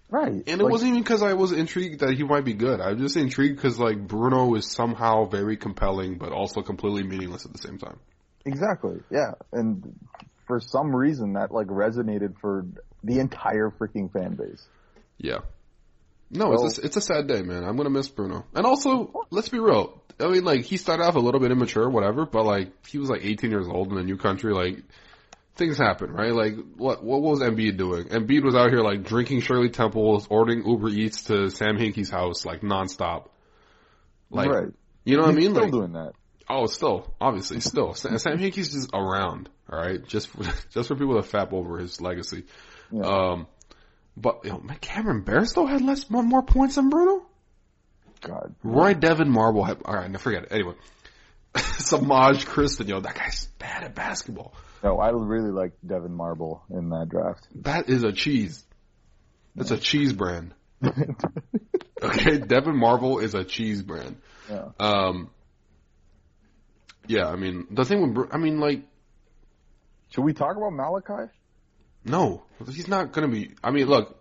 Right. and it Like, wasn't even because I was intrigued that he might be good. I was just intrigued because like Bruno is somehow very compelling, but also completely meaningless at the same time. Exactly. Yeah. And for some reason that like resonated for the entire freaking fan base. Yeah. No, it's a, it's a sad day, man. I'm gonna miss Bruno. And also, let's be real. I mean, like he started off a little bit immature, whatever, but like he was like 18 years old in a new country. Like things happen, right? Like what what was Embiid doing? Embiid was out here like drinking Shirley Temples, ordering Uber Eats to Sam Hinkie's house like nonstop. Like right. you know what He's I mean? Still Like doing that. oh, still obviously still Sam, Sam Hinkie's just around, all right? Just for, just for people to fap over his legacy. Yeah. Um, but yo, man, Cameron Bairstow had less one more points than Bruno. God. Roy Devyn Marble had all right. Now forget it. Anyway, Semaj Christon, yo, that guy's bad at basketball. No, I really like Devyn Marble in that draft. That is a cheese. That's a cheese brand. Okay, Devyn Marble is a cheese brand. Yeah. Um, yeah, I mean the thing with I mean like Should we talk about Malachi? No, he's not gonna be. I mean look.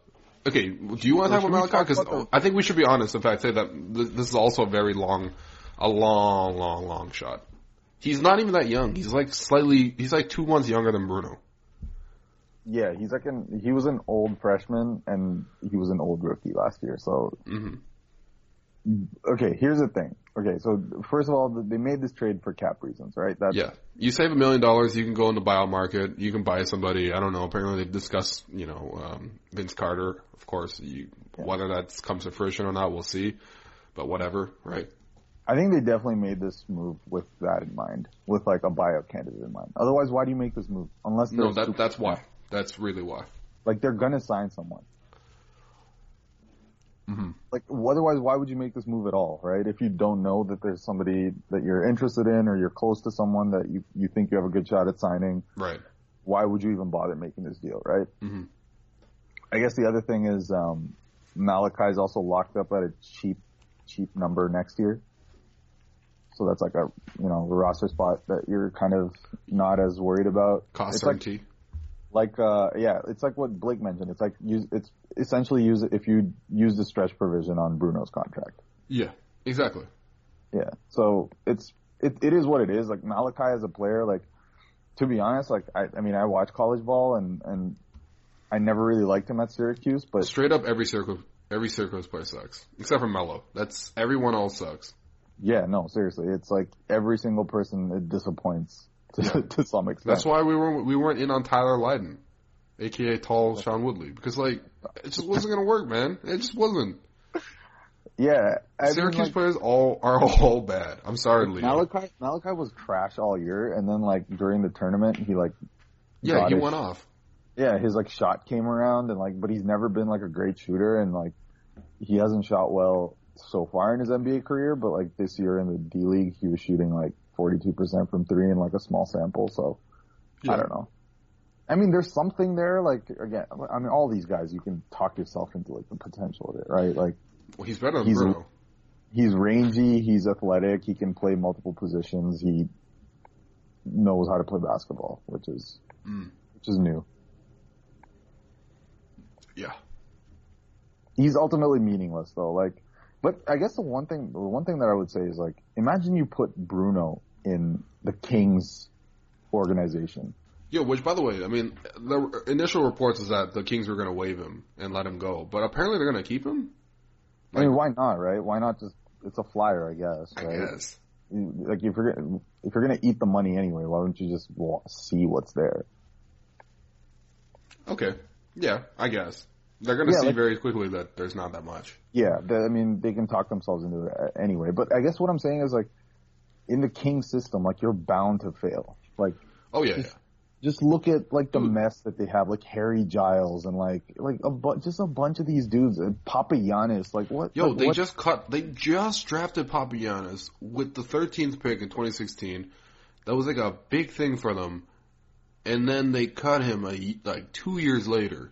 Okay, do you want to talk about Malachi? Because I think we should be honest. In fact, say that th- this is also a very long, a long, long, long shot. He's not even that young. He's like slightly. He's like two months younger than Bruno. Yeah, he's like an he was an old freshman and he was an old rookie last year. So Mhm. Okay, here's the thing. Okay, so first of all, they made this trade for cap reasons, right? That's Yeah, you save a million dollars, you can go in the buyout market. You can buy somebody. I don't know. Apparently, they've discussed, you know, um, Vince Carter. Of course, you, whether that comes to fruition or not, we'll see. But whatever, right? I think they definitely made this move with that in mind, with like a buyout candidate in mind. Otherwise, why do you make this move? Unless No, that that's why. That's really why. like they're gonna sign someone. Mm-hmm. Like otherwise, why would you make this move at all, right? If you don't know that there's somebody that you're interested in, or you're close to someone that you you think you have a good shot at signing, Right. why would you even bother making this deal, right? Mhm. I guess the other thing is um, is also locked up at a cheap, cheap number next year. So that's like a you know a roster spot that you're kind of not as worried about. Cost It's like, certainty. Like uh yeah, it's like what Blake mentioned. It's like use it's essentially use if you use the stretch provision on Bruno's contract. yeah. Exactly. Yeah. So it's it it is what it is. Like Malachi as a player, like to be honest, like I I mean I watch college ball and and I never really liked him at Syracuse, but Straight up, every circle, every Syracuse player sucks, except for Mello. That's everyone else sucks. yeah, no, seriously, it's like every single person it disappoints to, to some extent. That's why we weren't we weren't in on Tyler Lydon, aka Tall Sean Woodley, because like it just wasn't gonna work, man. It just wasn't. yeah, I mean, Syracuse like, players all are all bad. I'm sorry, Leo. Malachi Malachi was trash all year, and then like during the tournament, he like yeah, he his- went off. yeah, his like shot came around and like, but he's never been like a great shooter and like, he hasn't shot well so far in his NBA career, but like this year in the D League, he was shooting like 42% from three in like a small sample, so I don't know. I mean, there's something there, like, again, I mean, all these guys, you can talk yourself into like the potential of it, right? Like, Well, he's better than He's- Bruno. he's rangy, he's athletic, he can play multiple positions, he knows how to play basketball, which is, Mm. which is new. Yeah. he's ultimately meaningless though. Like, but I guess the one thing, the one thing that I would say is like, imagine you put Bruno in the Kings organization. Yeah, which by the way, I mean, the initial reports is that the Kings were going to waive him and let him go, but apparently they're going to keep him. I mean, why not, right? Why not just, it's a flyer, I guess, I guess. Like if you're, if you're gonna eat the money anyway, why don't you just see what's there? Okay. Yeah, I guess. They're going to Yeah, see like- very quickly that there's not that much. Yeah, I mean, they can talk themselves into it uh, anyway, but I guess what I'm saying is like, in the King system, like you're bound to fail. Like, Oh yeah, yeah. just look at like the Dude. mess that they have, like Harry Giles and like like a bu- just a bunch of these dudes. Uh, Papagiannis, like what? Yo, like, they what- just cut. They just drafted Papagiannis with the 13th pick in 2016. That was like a big thing for them, and then they cut him a, like two years later.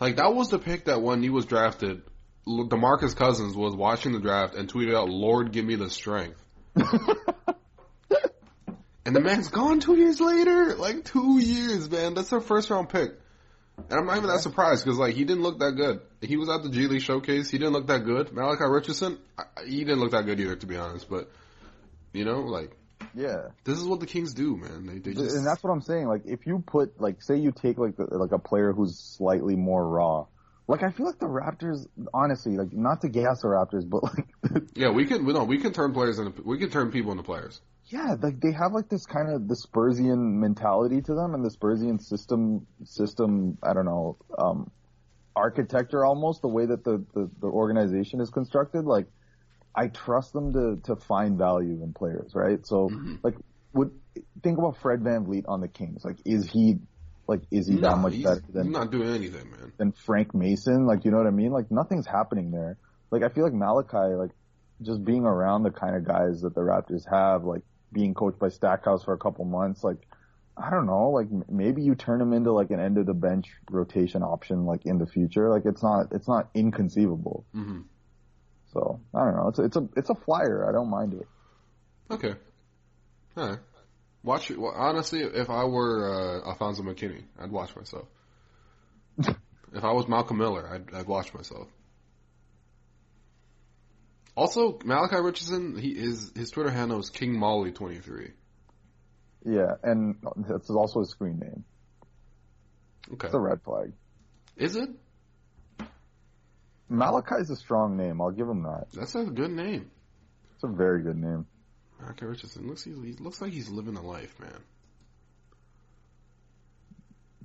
Like that was the pick that when he was drafted, Demarcus Cousins was watching the draft and tweeted out, "Lord, give me the strength." And the man's gone two years later. Like two years, man. That's their first round pick. And I'm not even that surprised because like he didn't look that good. He was at the G League showcase. He didn't look that good. Malachi Richardson, I, he didn't look that good either, to be honest. But you know, like yeah, this is what the Kings do, man. They they just and that's what I'm saying. Like if you put like say you take like like a player who's slightly more raw. Like I feel like the Raptors, honestly, like not to gas the Raptors, but like yeah. We can we no we can turn players into we can turn people into players. yeah, like they have like this kind of the Spursian mentality to them and the Spursian system system. I don't know, um, architecture almost the way that the, the the organization is constructed. Like, I trust them to to find value in players, right? So, like, would think about Fred VanVleet on the Kings. Like, is he like is he No, that much better than not doing anything, man. than Frank Mason. Like, you know what I mean? Like, nothing's happening there. Like, I feel like Malachi, like, just being around the kind of guys that the Raptors have, like, being coached by Stackhouse for a couple months, like, I don't know, like, maybe you turn him into, like, an end of the bench rotation option, like, in the future. Like, it's not, it's not inconceivable. hmm So, I don't know. It's a, it's a, it's a flyer. I don't mind it. Okay. All right. Watch it. Well, honestly, if I were uh, Alfonzo McKinnie, I'd watch myself. if I was Malcolm Miller, I'd, I'd watch myself. Also, Malachi Richardson, he is his Twitter handle is King Molly twenty three. Yeah. And that's also his screen name. Okay, It's a red flag. is it? Malachi's a strong name. I'll give him that. That's a good name. It's a very good name. Malachi Richardson looks he, looks like he's living a life, man.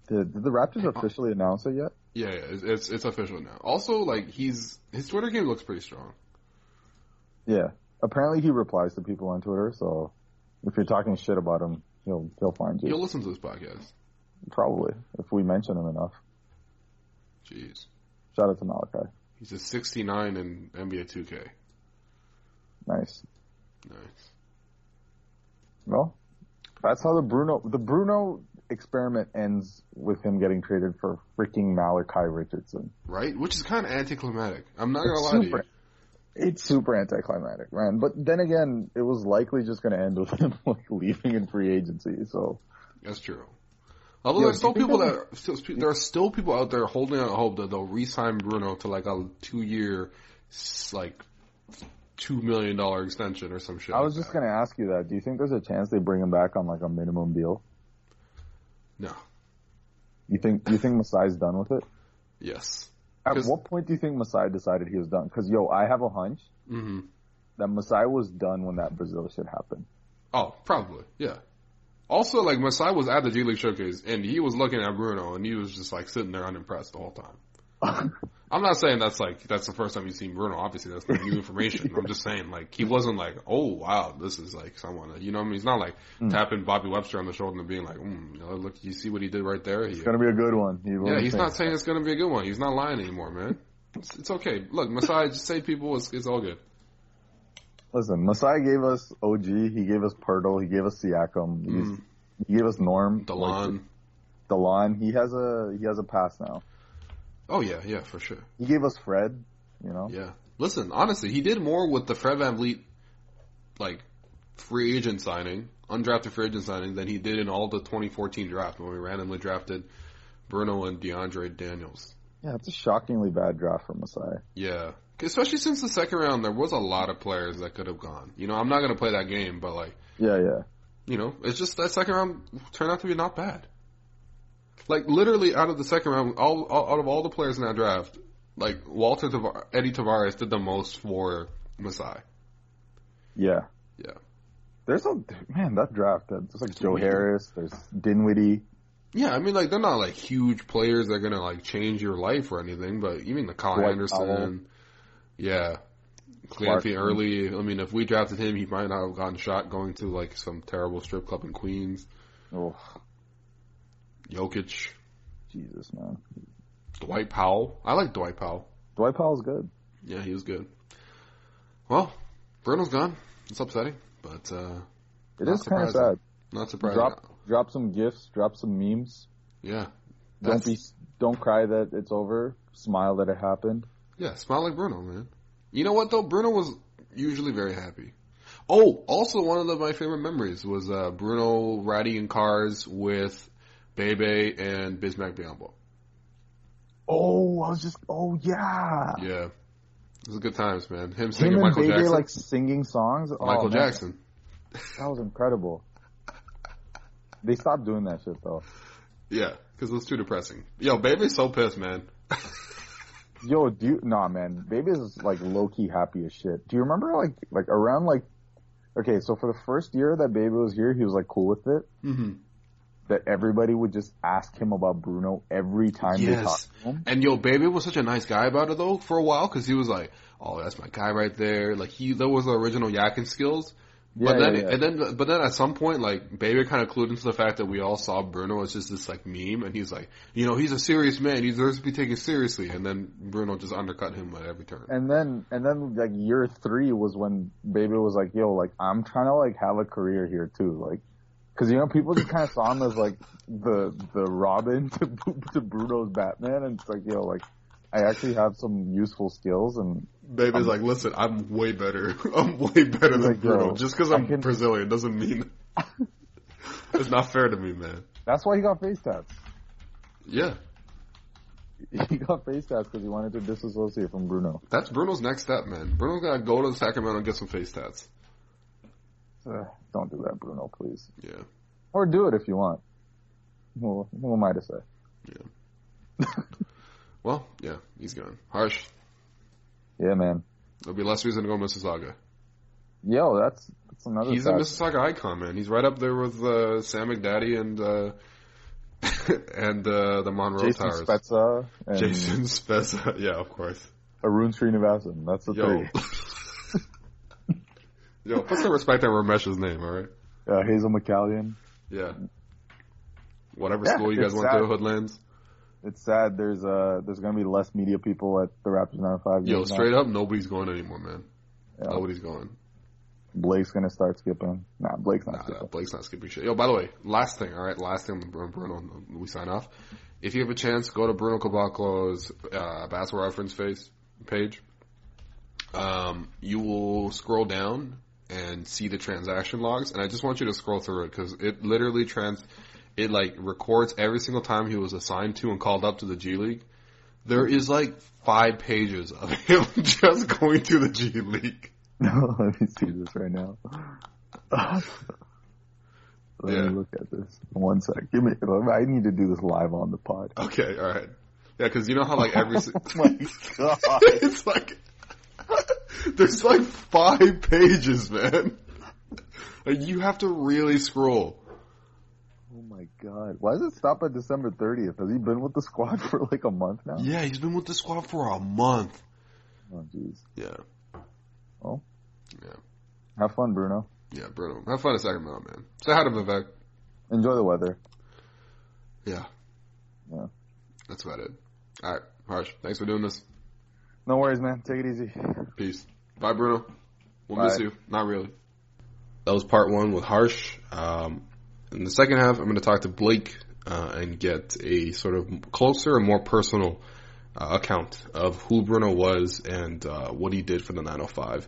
Did, did the Raptors uh, officially announce it yet? Yeah, yeah, it's, it's it's official now. Also, like he's his Twitter game looks pretty strong. Yeah. Apparently he replies to people on Twitter, so if you're talking shit about him, he'll he'll find you. You'll listen to this podcast. Probably. If we mention him enough. Jeez. Shout out to Malachi. He's a 69 in NBA 2K. Nice. Nice. Well, that's how the Bruno the Bruno experiment ends with him getting traded for freaking Malachi Richardson. Right? Which is kind of anticlimactic. I'm not gonna lie to you. it's super anticlimactic, man. But then again, it was likely just going to end with him like leaving in free agency. So That's true. Although Yo, there's still people that still, there are still people out there holding out hope that they'll re-sign Bruno to like a two-year, like two million dollar extension or some shit. I was like just that. going to ask you that. Do you think there's a chance they bring him back on like a minimum deal? No. You think you think Masai's done with it? Yes. At what point do you think Masai decided he was done? Because yo, I have a hunch hmm that Masai was done when that Brazil shit happened. Oh, probably. Yeah. Also, like Masai was at the G League showcase and he was looking at Bruno and he was just like sitting there unimpressed the whole time. I'm not saying that's like that's the first time you've seen Bruno. Obviously, that's not new information. I'm just saying like he wasn't like, oh wow, this is like someone. You know, what I mean, he's not like tapping Bobby Webster on the shoulder and being like, mm, you know, look, you see what he did right there. He, It's gonna be a good one. He yeah, he's not saying it's gonna be a good one. He's not lying anymore, man. It's, it's okay. Look, Masai, just say people. It's, it's all good. Listen, Masai gave us OG. He gave us Poeltl. He gave us Siakam. He's, He gave us Norm. Delon. Like, Delon. He has a he has a pass now. Oh yeah, yeah, for sure. He gave us Fred. You know. Yeah. Listen, honestly, he did more with the Fred VanVleet, like, free agent signing, undrafted free agent signing, than he did in all the 2014 draft when we randomly drafted Bruno and DeAndre Daniels. Yeah, it's a shockingly bad draft for Masai. Yeah. Especially since the second round, there was a lot of players that could have gone. You know, I'm not going to play that game, but, like, Yeah, yeah. you know, it's just that second round turned out to be not bad. Like, literally, out of the second round, all, all out of all the players in that draft, like, Walter Tavar- Edy Tavares did the most for Masai. Yeah. Yeah. There's a man that draft. that- There's like Joe. Harris. There's Dinwiddie. Yeah, I mean, like they're not like huge players that are gonna like change your life or anything, but even the Kyle Dwight Anderson, Powell. yeah, Cleanthony Early. I mean, if we drafted him, he might not have gotten shot going to like some terrible strip club in Queens. Oh, Jokic, Jesus, man. Dwight Powell. I like Dwight Powell. Dwight Powell's good. Yeah, he was good. Well, Bruno's gone. It's upsetting, but uh It Not kind of sad. not surprising. Drop, drop some gifts. Drop some memes. Yeah, Don't be, don't cry that it's over. Smile that it happened. Yeah, smile like Bruno, man. You know what though? Bruno was usually very happy. Oh, also one of the, my favorite memories was uh, Bruno riding in cars with Bebe and Bismack Biyombo. Oh, I was just. Oh yeah. Yeah, it was good times, man. Him Him singing and Michael Bebe Jackson. like singing songs. Oh, Michael man, Jackson. That was incredible. They stopped doing that shit though. Yeah, because it was too depressing. Yo, Bebe's so pissed, man. Yo, do you, nah, man. Baby is like low key happy as shit. Do you remember like like around like okay, so for the first year that Baby was here, he was like cool with it. Mm-hmm. That everybody would just ask him about Bruno every time they Yes. talked to him. And yo, baby was such a nice guy about it though for a while because he was like, "Oh, that's my guy right there." Like he, that was the original Yakin skills. But Yeah, then, yeah, yeah. and then, but then at some point, like Baby kind of clued into the fact that we all saw Bruno as just this like meme, and he's like, you know, he's a serious man. He deserves to be taken seriously. And then Bruno just undercut him at every turn. And then, and then like year three was when Baby was like, yo, like I'm trying to like have a career here too. Like, cause you know, people just kind of saw him as like the, the Robin to, to Bruno's Batman. And it's like, yo, like I actually have some useful skills and Baby's like, listen, I'm way better. I'm way better than like, Bruno. Just because I'm can- Brazilian doesn't mean it's not fair to me, man. that's why he got face tats. Yeah, He got face tats because he wanted to disassociate from Bruno. that's Bruno's next step, man. Bruno's gotta go to Sacramento and get some face tats. Uh, don't do that, Bruno, please. Yeah. Or do it if you want. Who, who am I to say? Yeah. well, yeah, he's gone. Harsh. Yeah, man. There'll be less reason to go Mississauga. Yo, that's that's another. He's a sad- Mississauga icon, man. He's right up there with uh, Sam McDaddy and uh, and uh, the Monroe Jason Towers. Spezza and Jason Spezza. Yeah, of course. Arun Srinivasan. That's the Yo. three. Yo, put some respect on Ramesh's name, alright? Uh, Hazel McCallion. Yeah. Whatever Yeah, school you guys went sad. to, Hoodlands. It's sad. There's uh there's gonna be less media people at the Raptors 95. Yo, games now. straight up, nobody's going anymore, man. Yeah. Nobody's going. Blake's gonna start skipping. Nah, Blake's not Nah, nah, skipping. Blake's not skipping shit. Yo, by the way, last thing, alright? Last thing on Bruno, we sign off. If you have a chance, go to Bruno Caboclo's uh, basketball reference face page. Um, you will scroll down and see the transaction logs, and I just want you to scroll through it because it literally trans, it like records every single time he was assigned to and called up to the G League. There is like five pages of him just going to the G League. No, let me see this right now. Let Yeah. me look at this. One sec. Give me. I need to do this live on the pod. Okay, all right. Yeah, because you know how like every. Oh my god. it's like there's like five pages, man. Like you have to really scroll. Oh my god. Why does it stop at December 30th? Has he been with the squad for like a month now? Yeah, he's been with the squad for a month. Oh jeez. Yeah, Well. Yeah. Have fun, Bruno. yeah, Bruno. Have fun at Sacramento, man. Say hi to Vivek. Enjoy the weather. Yeah. Yeah. That's about it. All right, Harsh. Thanks for doing this. No worries, man. Take it easy. Peace. Bye, Bruno. We'll Bye. miss you. Not really. That was part one with Harsh. Um, in the second half, I'm going to talk to Blake uh, and get a sort of closer and more personal uh, account of who Bruno was and uh, what he did for the 905.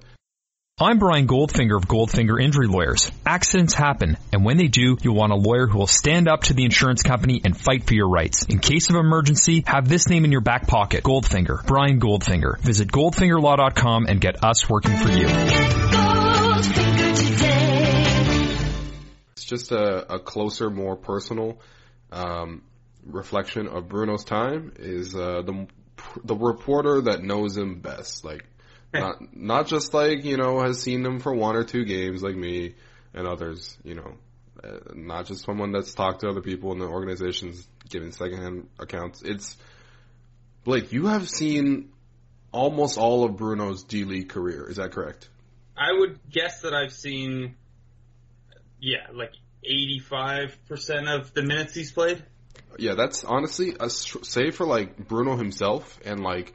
I'm Brian Goldfinger of Goldfinger Injury Lawyers. Accidents happen, and when they do, you'll want a lawyer who will stand up to the insurance company and fight for your rights. In case of emergency, have this name in your back pocket. Goldfinger. Brian Goldfinger. Visit goldfingerlaw.com and get us working for you. It's just a, a closer, more personal um, reflection of Bruno's time. Is uh, the the reporter that knows him best, like not not just like you know has seen them for one or two games like me and others, you know, uh, not just someone that's talked to other people in the organizations giving secondhand accounts. It's Blake. You have seen almost all of Bruno's D League career. Is that correct? I would guess that I've seen, yeah, like 85% of the minutes he's played. Yeah, that's honestly, a, str- save for like Bruno himself and like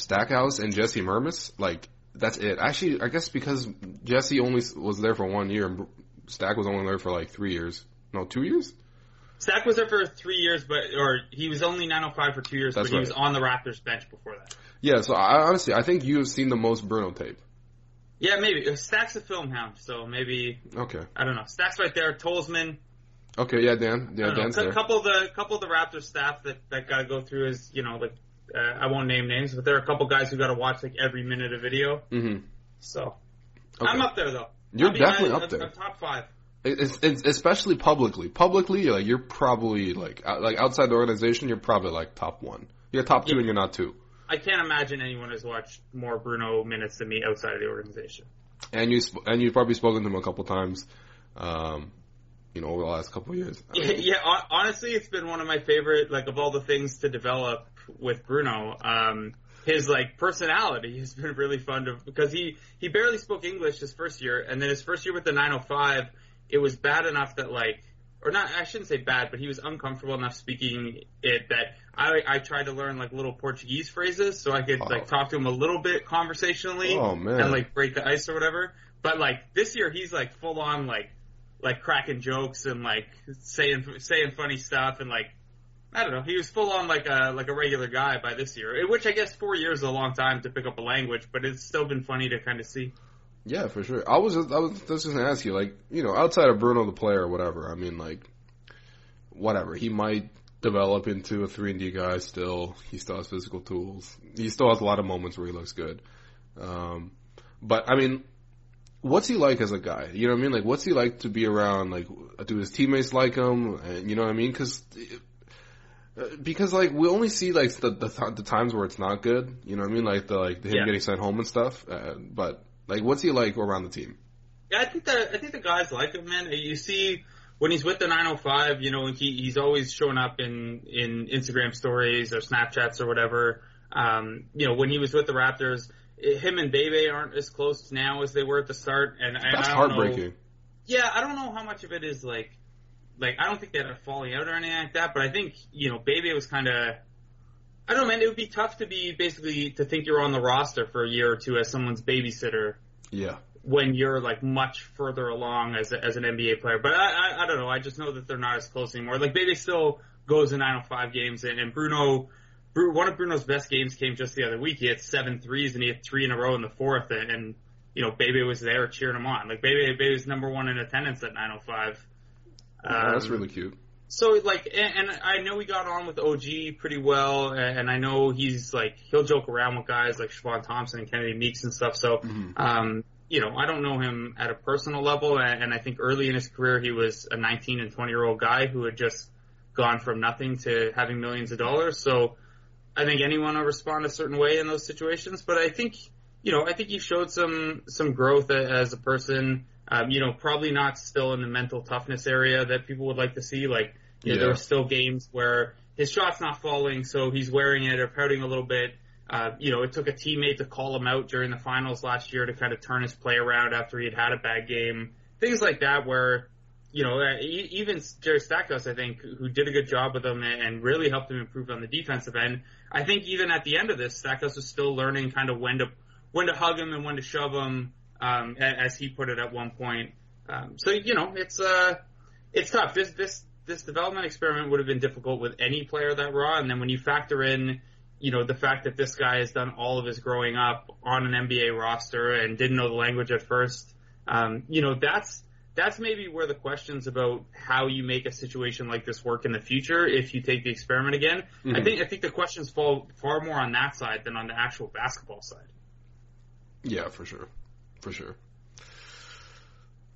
Stackhouse and Jesse Mermuys, like that's it. Actually, I guess because Jesse only was there for one year and Stack was only there for like three years. No, two years. Stack was there for three years, but or he was only 905 for two years, That's but he was on the Raptors bench before that. Yeah, so I honestly, I think you have seen the most Bruno tape. Yeah, maybe Uh, Stack's a film hound, so maybe Okay. I don't know. Stack's right there. Tolzman. Okay, yeah, Dan. Yeah, don't know. Dan's A couple of the couple of the Raptors staff that that got to go through is you know like uh, I won't name names, but there are a couple guys who got to watch like every minute of video. Mm-hmm. So Okay. I'm up there though. You're definitely up there. I'm top five. It's, it's especially publicly. Publicly, like you're probably like like outside the organization, you're probably like top one. You're top two, Yeah. and you're not two. I can't imagine anyone has watched more Bruno minutes than me outside of the organization. and you sp- and you've probably spoken to him a couple times, um, you know, over the last couple of years. Yeah, yeah, honestly, it's been one of my favorite, like, of all the things to develop with Bruno. Um, his like personality has been really fun to because he he barely spoke English his first year, and then his first year with the 905, it was bad enough that like, or not, I shouldn't say bad, but he was uncomfortable enough speaking it that I I tried to learn like little Portuguese phrases so I could Oh. like talk to him a little bit conversationally Oh, man. and like break the ice or whatever. But like this year, he's like full on like like cracking jokes and like saying saying funny stuff and like I don't know. He was full on like a like a regular guy by this year, which I guess four years is a long time to pick up a language, but it's still been funny to kind of see. Yeah, for sure. I was just I was just gonna ask you, like, you know, outside of Bruno the player or whatever, I mean, like, whatever he might develop into a three and D guy. Still, he still has physical tools. He still has a lot of moments where he looks good. Um, but I mean, what's he like as a guy? You know what I mean? Like, what's he like to be around? Like, do his teammates like him? And you know what I mean? Because because like we only see like the, the th- the times where it's not good. You know what I mean? Like the like him Yeah. getting sent home and stuff. Uh, but like, what's he like around the team? Yeah, I think that I think the guys like him, man. You see when he's with the 905, you know, he he's always showing up in in Instagram stories or Snapchats or whatever. Um, you know, when he was with the Raptors, him and Bebe aren't as close now as they were at the start, and I, That's I don't know- Yeah, I don't know how much of it is like, like I don't think they had a falling out or anything like that, but I think you know, Bebe was kind of. I don't know, man. It would be tough to be basically to think you're on the roster for a year or two as someone's babysitter Yeah. when you're like much further along as a, as an NBA player. But I, I I don't know. I just know that they're not as close anymore. Like Bebe still goes to 905 games, and, and Bruno. Bru- One of Bruno's best games came just the other week. He had seven threes, and he had three in a row in the fourth. And, and you know, Bebe was there cheering him on. Like Bebe, Bebe was number one in attendance at 905. That's Um, really cute. so like, and, and I know he got on with OG pretty well, and, I know he's like he'll joke around with guys like Siobhan Thompson and Kennedy Meeks and stuff. So, um, you know, I don't know him at a personal level, and, and I think early in his career he was a 19 and 20 year old guy who had just gone from nothing to having millions of dollars. So, I think anyone will respond a certain way in those situations, but I think you know, I think he showed some some growth as a person. Um, you know, probably not still in the mental toughness area that people would like to see. Like, you know, Yeah. there are still games where his shot's not falling, so he's wearing it or pouting a little bit. Uh, you know, it took a teammate to call him out during the finals last year to kind of turn his play around after he had had a bad game. Things like that where, you know, uh, even Jerry Stackhouse, I think, who did a good job with him and and really helped him improve on the defensive end. I think even at the end of this, Stackhouse was still learning kind of when to when to hug him and when to shove him, um, as he put it at one point. Um, so you know, it's uh, it's tough. This this this development experiment would have been difficult with any player that raw, and then when you factor in, you know, the fact that this guy has done all of his growing up on an NBA roster and didn't know the language at first, um, you know, that's that's maybe where the questions about how you make a situation like this work in the future if you take the experiment again. I think I think the questions fall far more on that side than on the actual basketball side. Yeah, for sure, for sure.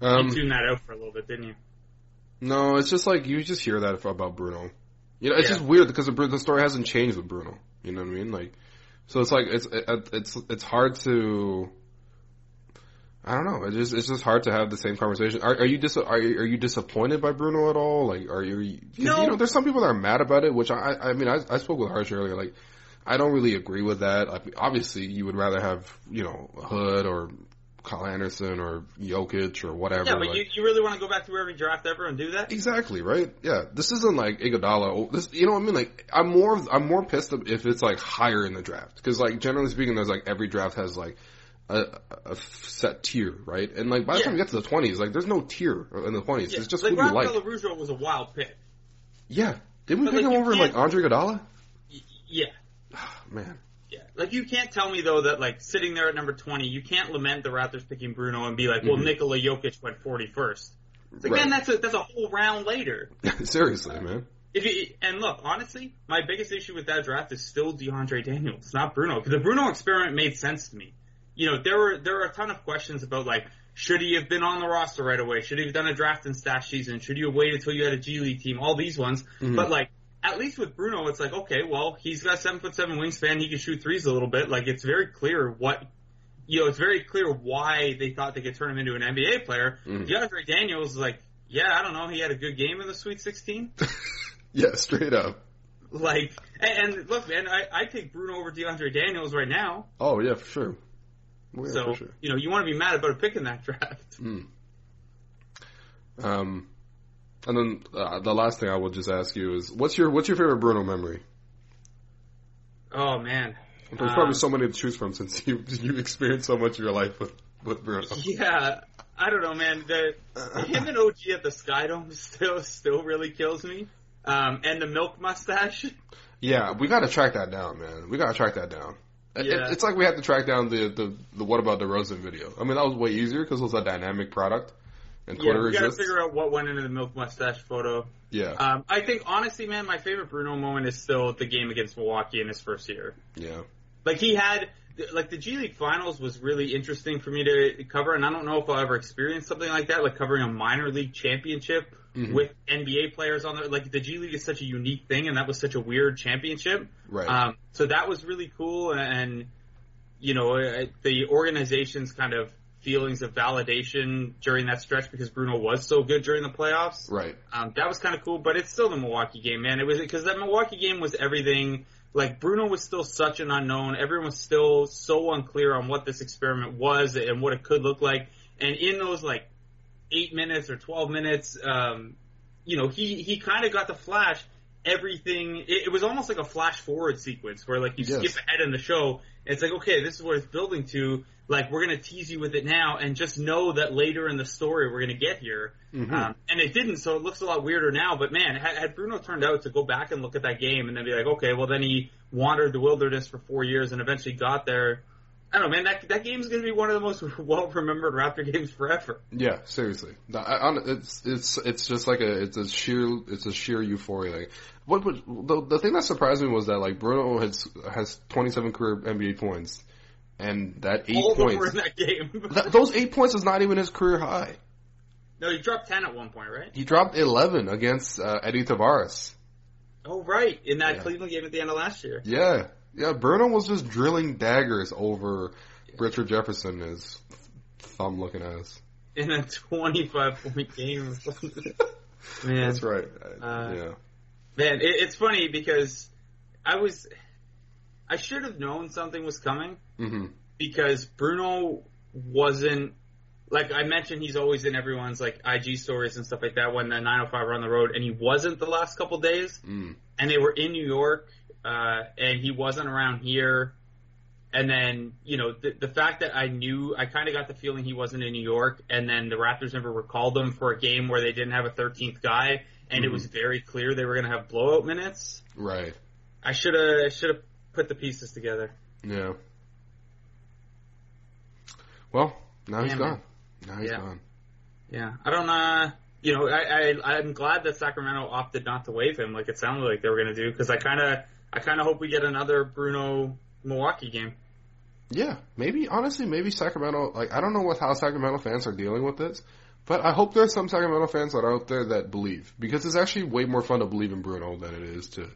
You Um, tuned that out for a little bit, didn't you? no, it's just like you just hear that about Bruno. You know, it's Yeah. just weird because the, the story hasn't changed with Bruno. You know what I mean? Like, so it's like it's it's it's hard to. I don't know. It's just it's just hard to have the same conversation. Are, are you dis are you, are you disappointed by Bruno at all? Like, are you? 'cause, No. You know, there's some people that are mad about it, which I I mean I I spoke with Harsh earlier. Like, I don't really agree with that. Like, obviously, you would rather have you know Hood or Kyle Anderson or Jokic or whatever. Yeah, but like- you, you really want to go back to every draft ever and do that? Exactly right. Yeah, this isn't like Iguodala. Oh, this, you know what I mean? Like, I'm more, I'm more pissed if it's like higher in the draft because, like, generally speaking, there's like every draft has like a, a set tier, right? And like by the Yeah. time you get to the 20s, like, there's no tier in the 20s. Yeah. It's just like who you like. Was a wild pick. Yeah, didn't we But, pick like, him over like Andre Iguodala? Y- yeah. Man, Yeah. Like you can't tell me though that like sitting there at number 20, you can't lament the Raptors picking Bruno and be like, well, mm-hmm. Nikola Jokic went 41st. It's like, Right. man, that's a, that's a whole round later. seriously, man. If you, and look, honestly, my biggest issue with that draft is still DeAndre Daniels, not Bruno. Because the Bruno experiment made sense to me. You know, there were there were a ton of questions about like, should he have been on the roster right away? Should he have done a draft and stash season? Should you have waited until you had a G League team? All these ones, mm-hmm. but like. At least with Bruno, it's like okay, well, he's got a seven foot seven wingspan. He can shoot threes a little bit. Like it's very clear what you know, it's very clear why they thought they could turn him into an NBA player. Mhm. DeAndre Daniels is like, yeah, I don't know, he had a good game in the Sweet 16. Yeah, straight up. like, and, and look, man, I, I take Bruno over DeAndre Daniels right now. Oh yeah, for sure. Oh, yeah, so, sure. you know, you want to be mad about a pick in that draft. Mm. Um, and then uh, the last thing I will just ask you is, what's your what's your favorite Bruno memory? Oh man. There's Um, probably so many to choose from since you you experienced so much of your life with with Bruno. Yeah, I don't know, man. The him and OG at the Skydome still still really kills me. Um, and the milk mustache. Yeah, we got to track that down, man. We got to track that down. It- Yeah. it's like we had to track down the, the, the what about the Rosen video. I mean, that was way easier because it was a dynamic product, and Yeah, Twitter we gotta figure out what went into the milk mustache photo. yeah, Um, I think honestly, man, my favorite Bruno moment is still the game against Milwaukee in his first year. yeah, Like he had, like the G League Finals was really interesting for me to cover, and I don't know if I'll ever experience something like that, like covering a minor league championship Mhm. with NBA players on there. Like the G League is such a unique thing, and that was such a weird championship. right. Um, so that was really cool, and you know the organization's kind of feelings of validation during that stretch because Bruno was so good during the playoffs. right. Um, that was kind of cool, but it's still the Milwaukee game, man. It was because that Milwaukee game was everything. Like Bruno was still such an unknown. Everyone was still so unclear on what this experiment was and what it could look like. And in those like eight minutes or twelve minutes, um, you know, he he kind of got the flash everything. It, it was almost like a flash forward sequence where like you Yes. skip ahead in the show. It's like okay, this is what it's building to. Like we're gonna tease you with it now, and just know that later in the story we're gonna get here. Mhm. Um, and it didn't, so it looks a lot weirder now. But man, had, had Bruno turned out to go back and look at that game and then be like, okay, well then he wandered the wilderness for four years and eventually got there. I don't know, man. That that game's gonna be one of the most well remembered Raptor games forever. Yeah, seriously. I, I, it's it's it's just like a it's a sheer it's a sheer euphoria. Like, what would the the thing that surprised me was that like Bruno has has 27 career NBA points, and that eight All of them were points. in that game. That, those eight points is not even his career high. no, he dropped ten at one point, right? He dropped 11 against uh, Edy Tavares. Oh, right, in that Yeah. Cleveland game at the end of last year. Yeah, yeah. Bruno was just drilling daggers over Richard Jefferson, his thumb looking ass. In a twenty-five point game. man, That's right. Uh, yeah. Man, it, it's funny because I was, I should have known something was coming hmm because Bruno wasn't like I mentioned. He's always in everyone's like IG stories and stuff like that when the 905 were on the road, and he wasn't the last couple days, Mm. and they were in New York, uh, and he wasn't around here. And then, you know, the, the fact that I knew, I kind of got the feeling he wasn't in New York, and then the Raptors never recalled him for a game where they didn't have a 13th guy, and it was very clear they were going to have blowout minutes. Right. I should have, should have put the pieces together. Yeah. Well, now he's gone. Now he's Yeah. gone. Yeah, I don't. uh You know, I, I I'm glad that Sacramento opted not to waive him, like it sounded like they were going to do, because I kind of I kind of hope we get another Bruno Milwaukee game. Yeah, maybe honestly, maybe Sacramento. Like, I don't know what how Sacramento fans are dealing with this, but I hope there's some Sacramento fans that are out there that believe because it's actually way more fun to believe in Bruno than it is to,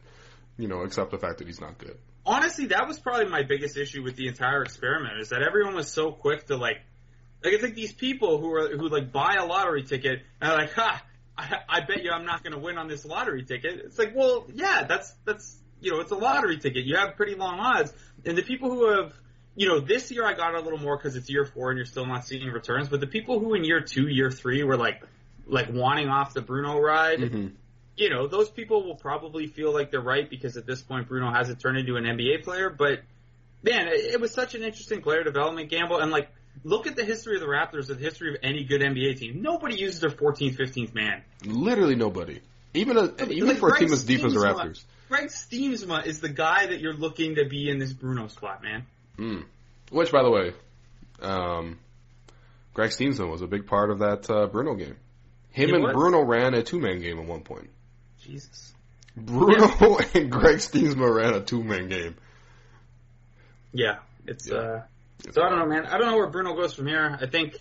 you know, accept the fact that he's not good. Honestly, that was probably my biggest issue with the entire experiment is that everyone was so quick to like, like it's like these people who are who like buy a lottery ticket and are like, ha, I, I bet you I'm not going to win on this lottery ticket. It's like, well, yeah, that's that's you know, it's a lottery ticket. You have pretty long odds, and the people who have. You know, this year I got a little more because it's year four and you're still not seeing returns. But the people who in year two, year three were like, like wanting off the Bruno ride, Mm-hmm. You know, those people will probably feel like they're right because at this point Bruno hasn't turned into an NBA player. But man, it, it was such an interesting player development gamble. And like, look at the history of the Raptors, the history of any good NBA team. Nobody uses their 14th, 15th man. Literally nobody. Even a, even Like, for a team as deep as the Raptors. Greg Stiemsma is the guy that you're looking to be in this Bruno spot, man. Mm. Which, by the way, um, Greg Stiemsma was a big part of that uh, Bruno game. Him and was. Bruno ran a two man game at one point. Jesus. Bruno and Greg Stiemsma ran a two man game. Yeah, it's Yeah. uh. So I don't know, man. I don't know where Bruno goes from here. I think,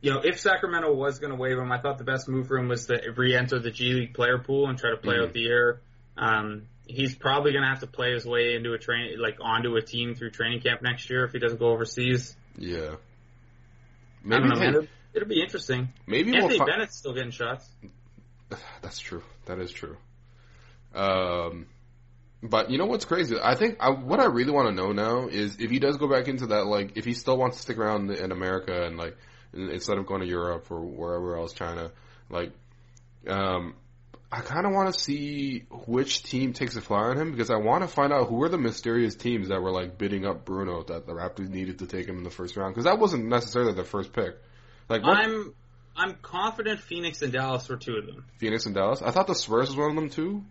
you know, if Sacramento was going to waive him, I thought the best move for him was to re-enter the G League player pool and try to play Mhm. out the year. Um, he's probably going to have to play his way into a train, like onto a team through training camp next year if he doesn't go overseas. Yeah. Don't know. It'll, it'll be interesting. maybe Anthony we'll fi- Bennett's still getting shots. That's true. That is true. Um, but you know what's crazy? I think I, what I really want to know now is if he does go back into that, like, if he still wants to stick around in America and like instead of going to Europe or wherever else, China, like, um, I kind of want to see which team takes a flyer on him because I want to find out who are the mysterious teams that were like bidding up Bruno that the Raptors needed to take him in the first round because that wasn't necessarily their first pick. Like what, I'm I'm confident Phoenix and Dallas were two of them. Phoenix and Dallas. I thought the Spurs was one of them too.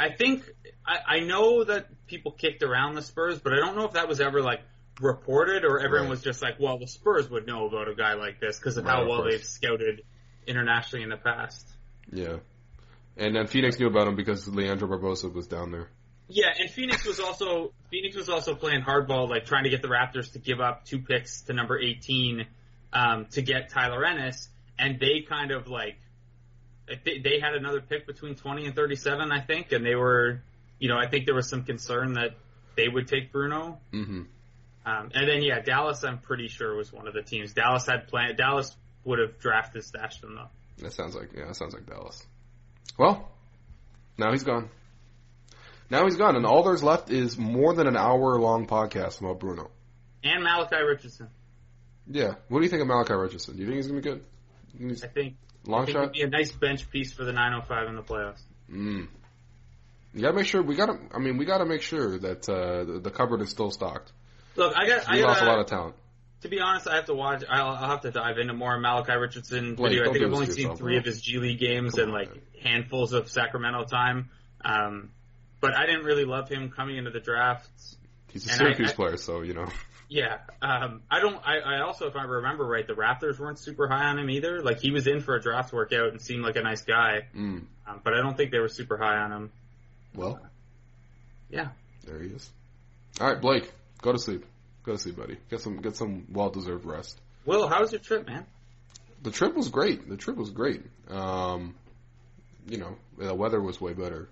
I think I, I know that people kicked around the Spurs, but I don't know if that was ever like reported or everyone Right. was just like, well, the Spurs would know about a guy like this because of Right, how of well course. they've scouted internationally in the past. Yeah. And then Phoenix knew about him because Leandro Barbosa was down there. Yeah, and Phoenix was also Phoenix was also playing hardball, like trying to get the Raptors to give up two picks to number eighteen um, to get Tyler Ennis, and they kind of like they, they had another pick between twenty and thirty seven, I think, and they were, you know, I think there was some concern that they would take Bruno. hmm Um, and then yeah, Dallas, I'm pretty sure was one of the teams. Dallas had planned. Dallas would have drafted stashed though. That sounds like yeah, that sounds like Dallas. Well, now he's gone. Now he's gone, and all there's left is more than an hour long podcast about Bruno. And Malachi Richardson, Yeah. What do you think of Malachi Richardson? Do you think he's gonna be good? He's I think. Long I shot. would be a nice bench piece for the 905 in the playoffs. Mm. You gotta make sure we gotta. I mean, we gotta make sure that uh, the, the cupboard is still stocked. Look, I got. I We got lost a lot of talent. To be honest, I have to watch. I'll, I'll have to dive into more Malachi Richardson Blake, video. I think I've only seen yourself, three bro. of his G League games Come and on, like man. handfuls of Sacramento time. Um, but I didn't really love him coming into the draft. He's a And Syracuse I- I- player, so you know. Yeah. Um, I don't. I, I also, if I remember right, the Raptors weren't super high on him either. Like he was in for a draft workout and seemed like a nice guy, Mm. um, but I don't think they were super high on him. Well, Yeah. there he is. All right, Blake, go to sleep. Go to sleep, buddy. Get some get some well deserved rest. Will, how was your trip, man? The trip was great. The trip was great. Um, you know, the weather was way better.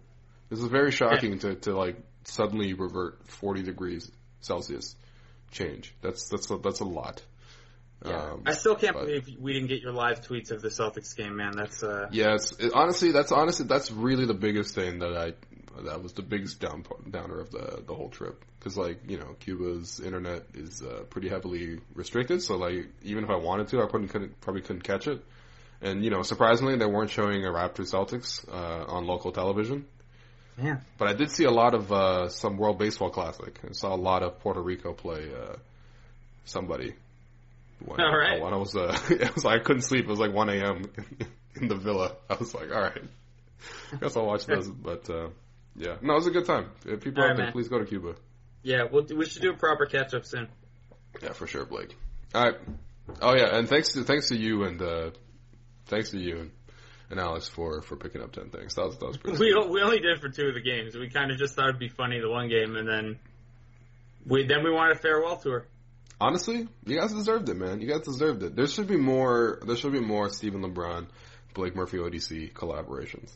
This is very shocking to, to like suddenly revert 40 degrees Celsius change. That's that's a, that's a lot. Um, I still can't but- believe we didn't get your live tweets of the Celtics game, man. That's uh, Yes, it, honestly, that's honestly that's really the biggest thing that I that was the biggest down downer of the the whole trip because like you know Cuba's internet is uh, pretty heavily restricted, so like even if I wanted to, I probably couldn't probably couldn't catch it. And you know, surprisingly, they weren't showing a Raptors Celtics uh, on local television. Man. But I did see a lot of uh, some World Baseball Classic. I saw a lot of Puerto Rico play uh, somebody. When, All right. When I was, uh, it was like, I couldn't sleep. It was like 1 a.m. in the villa. I was like, all right, I guess I'll watch those. But uh, yeah, no, it was a good time. If people All out right, there, man. please go to Cuba. Yeah, we'll, we should do a proper catch up soon. Yeah, for sure, Blake. All right. Oh yeah, and thanks to thanks to you and uh, thanks to you and, and Alex for for picking up ten things. That was that was pretty. We sweet. we only did it for two of the games. We kind of just thought it'd be funny the one game, and then we then we wanted a farewell tour. Honestly, you guys deserved it, man. You guys deserved it. There should be more. There should be more Stephen LeBron, Blake Murphy ODC collaborations.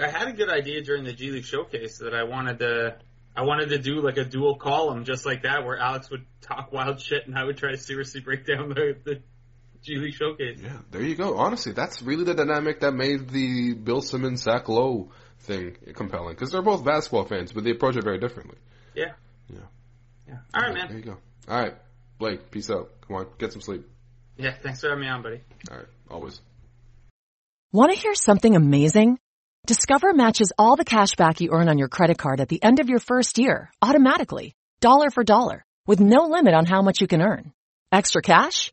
I had a good idea during the G League showcase that I wanted to. I wanted to do like a dual column just like that, where Alex would talk wild shit and I would try to seriously break down the, the G League showcase. Yeah, there you go. Honestly, that's really the dynamic that made the Bill Simmons Zach Lowe thing compelling because they're both basketball fans, but they approach it very differently. Yeah. Yeah. Yeah. All right, man. There you go. All right, Blake, peace out. Come on, get some sleep. Yeah. Thanks for having me on, buddy. All right, always. Want to hear something amazing? Discover matches all the cash back you earn on your credit card at the end of your first year automatically, dollar for dollar, with no limit on how much you can earn. Extra cash?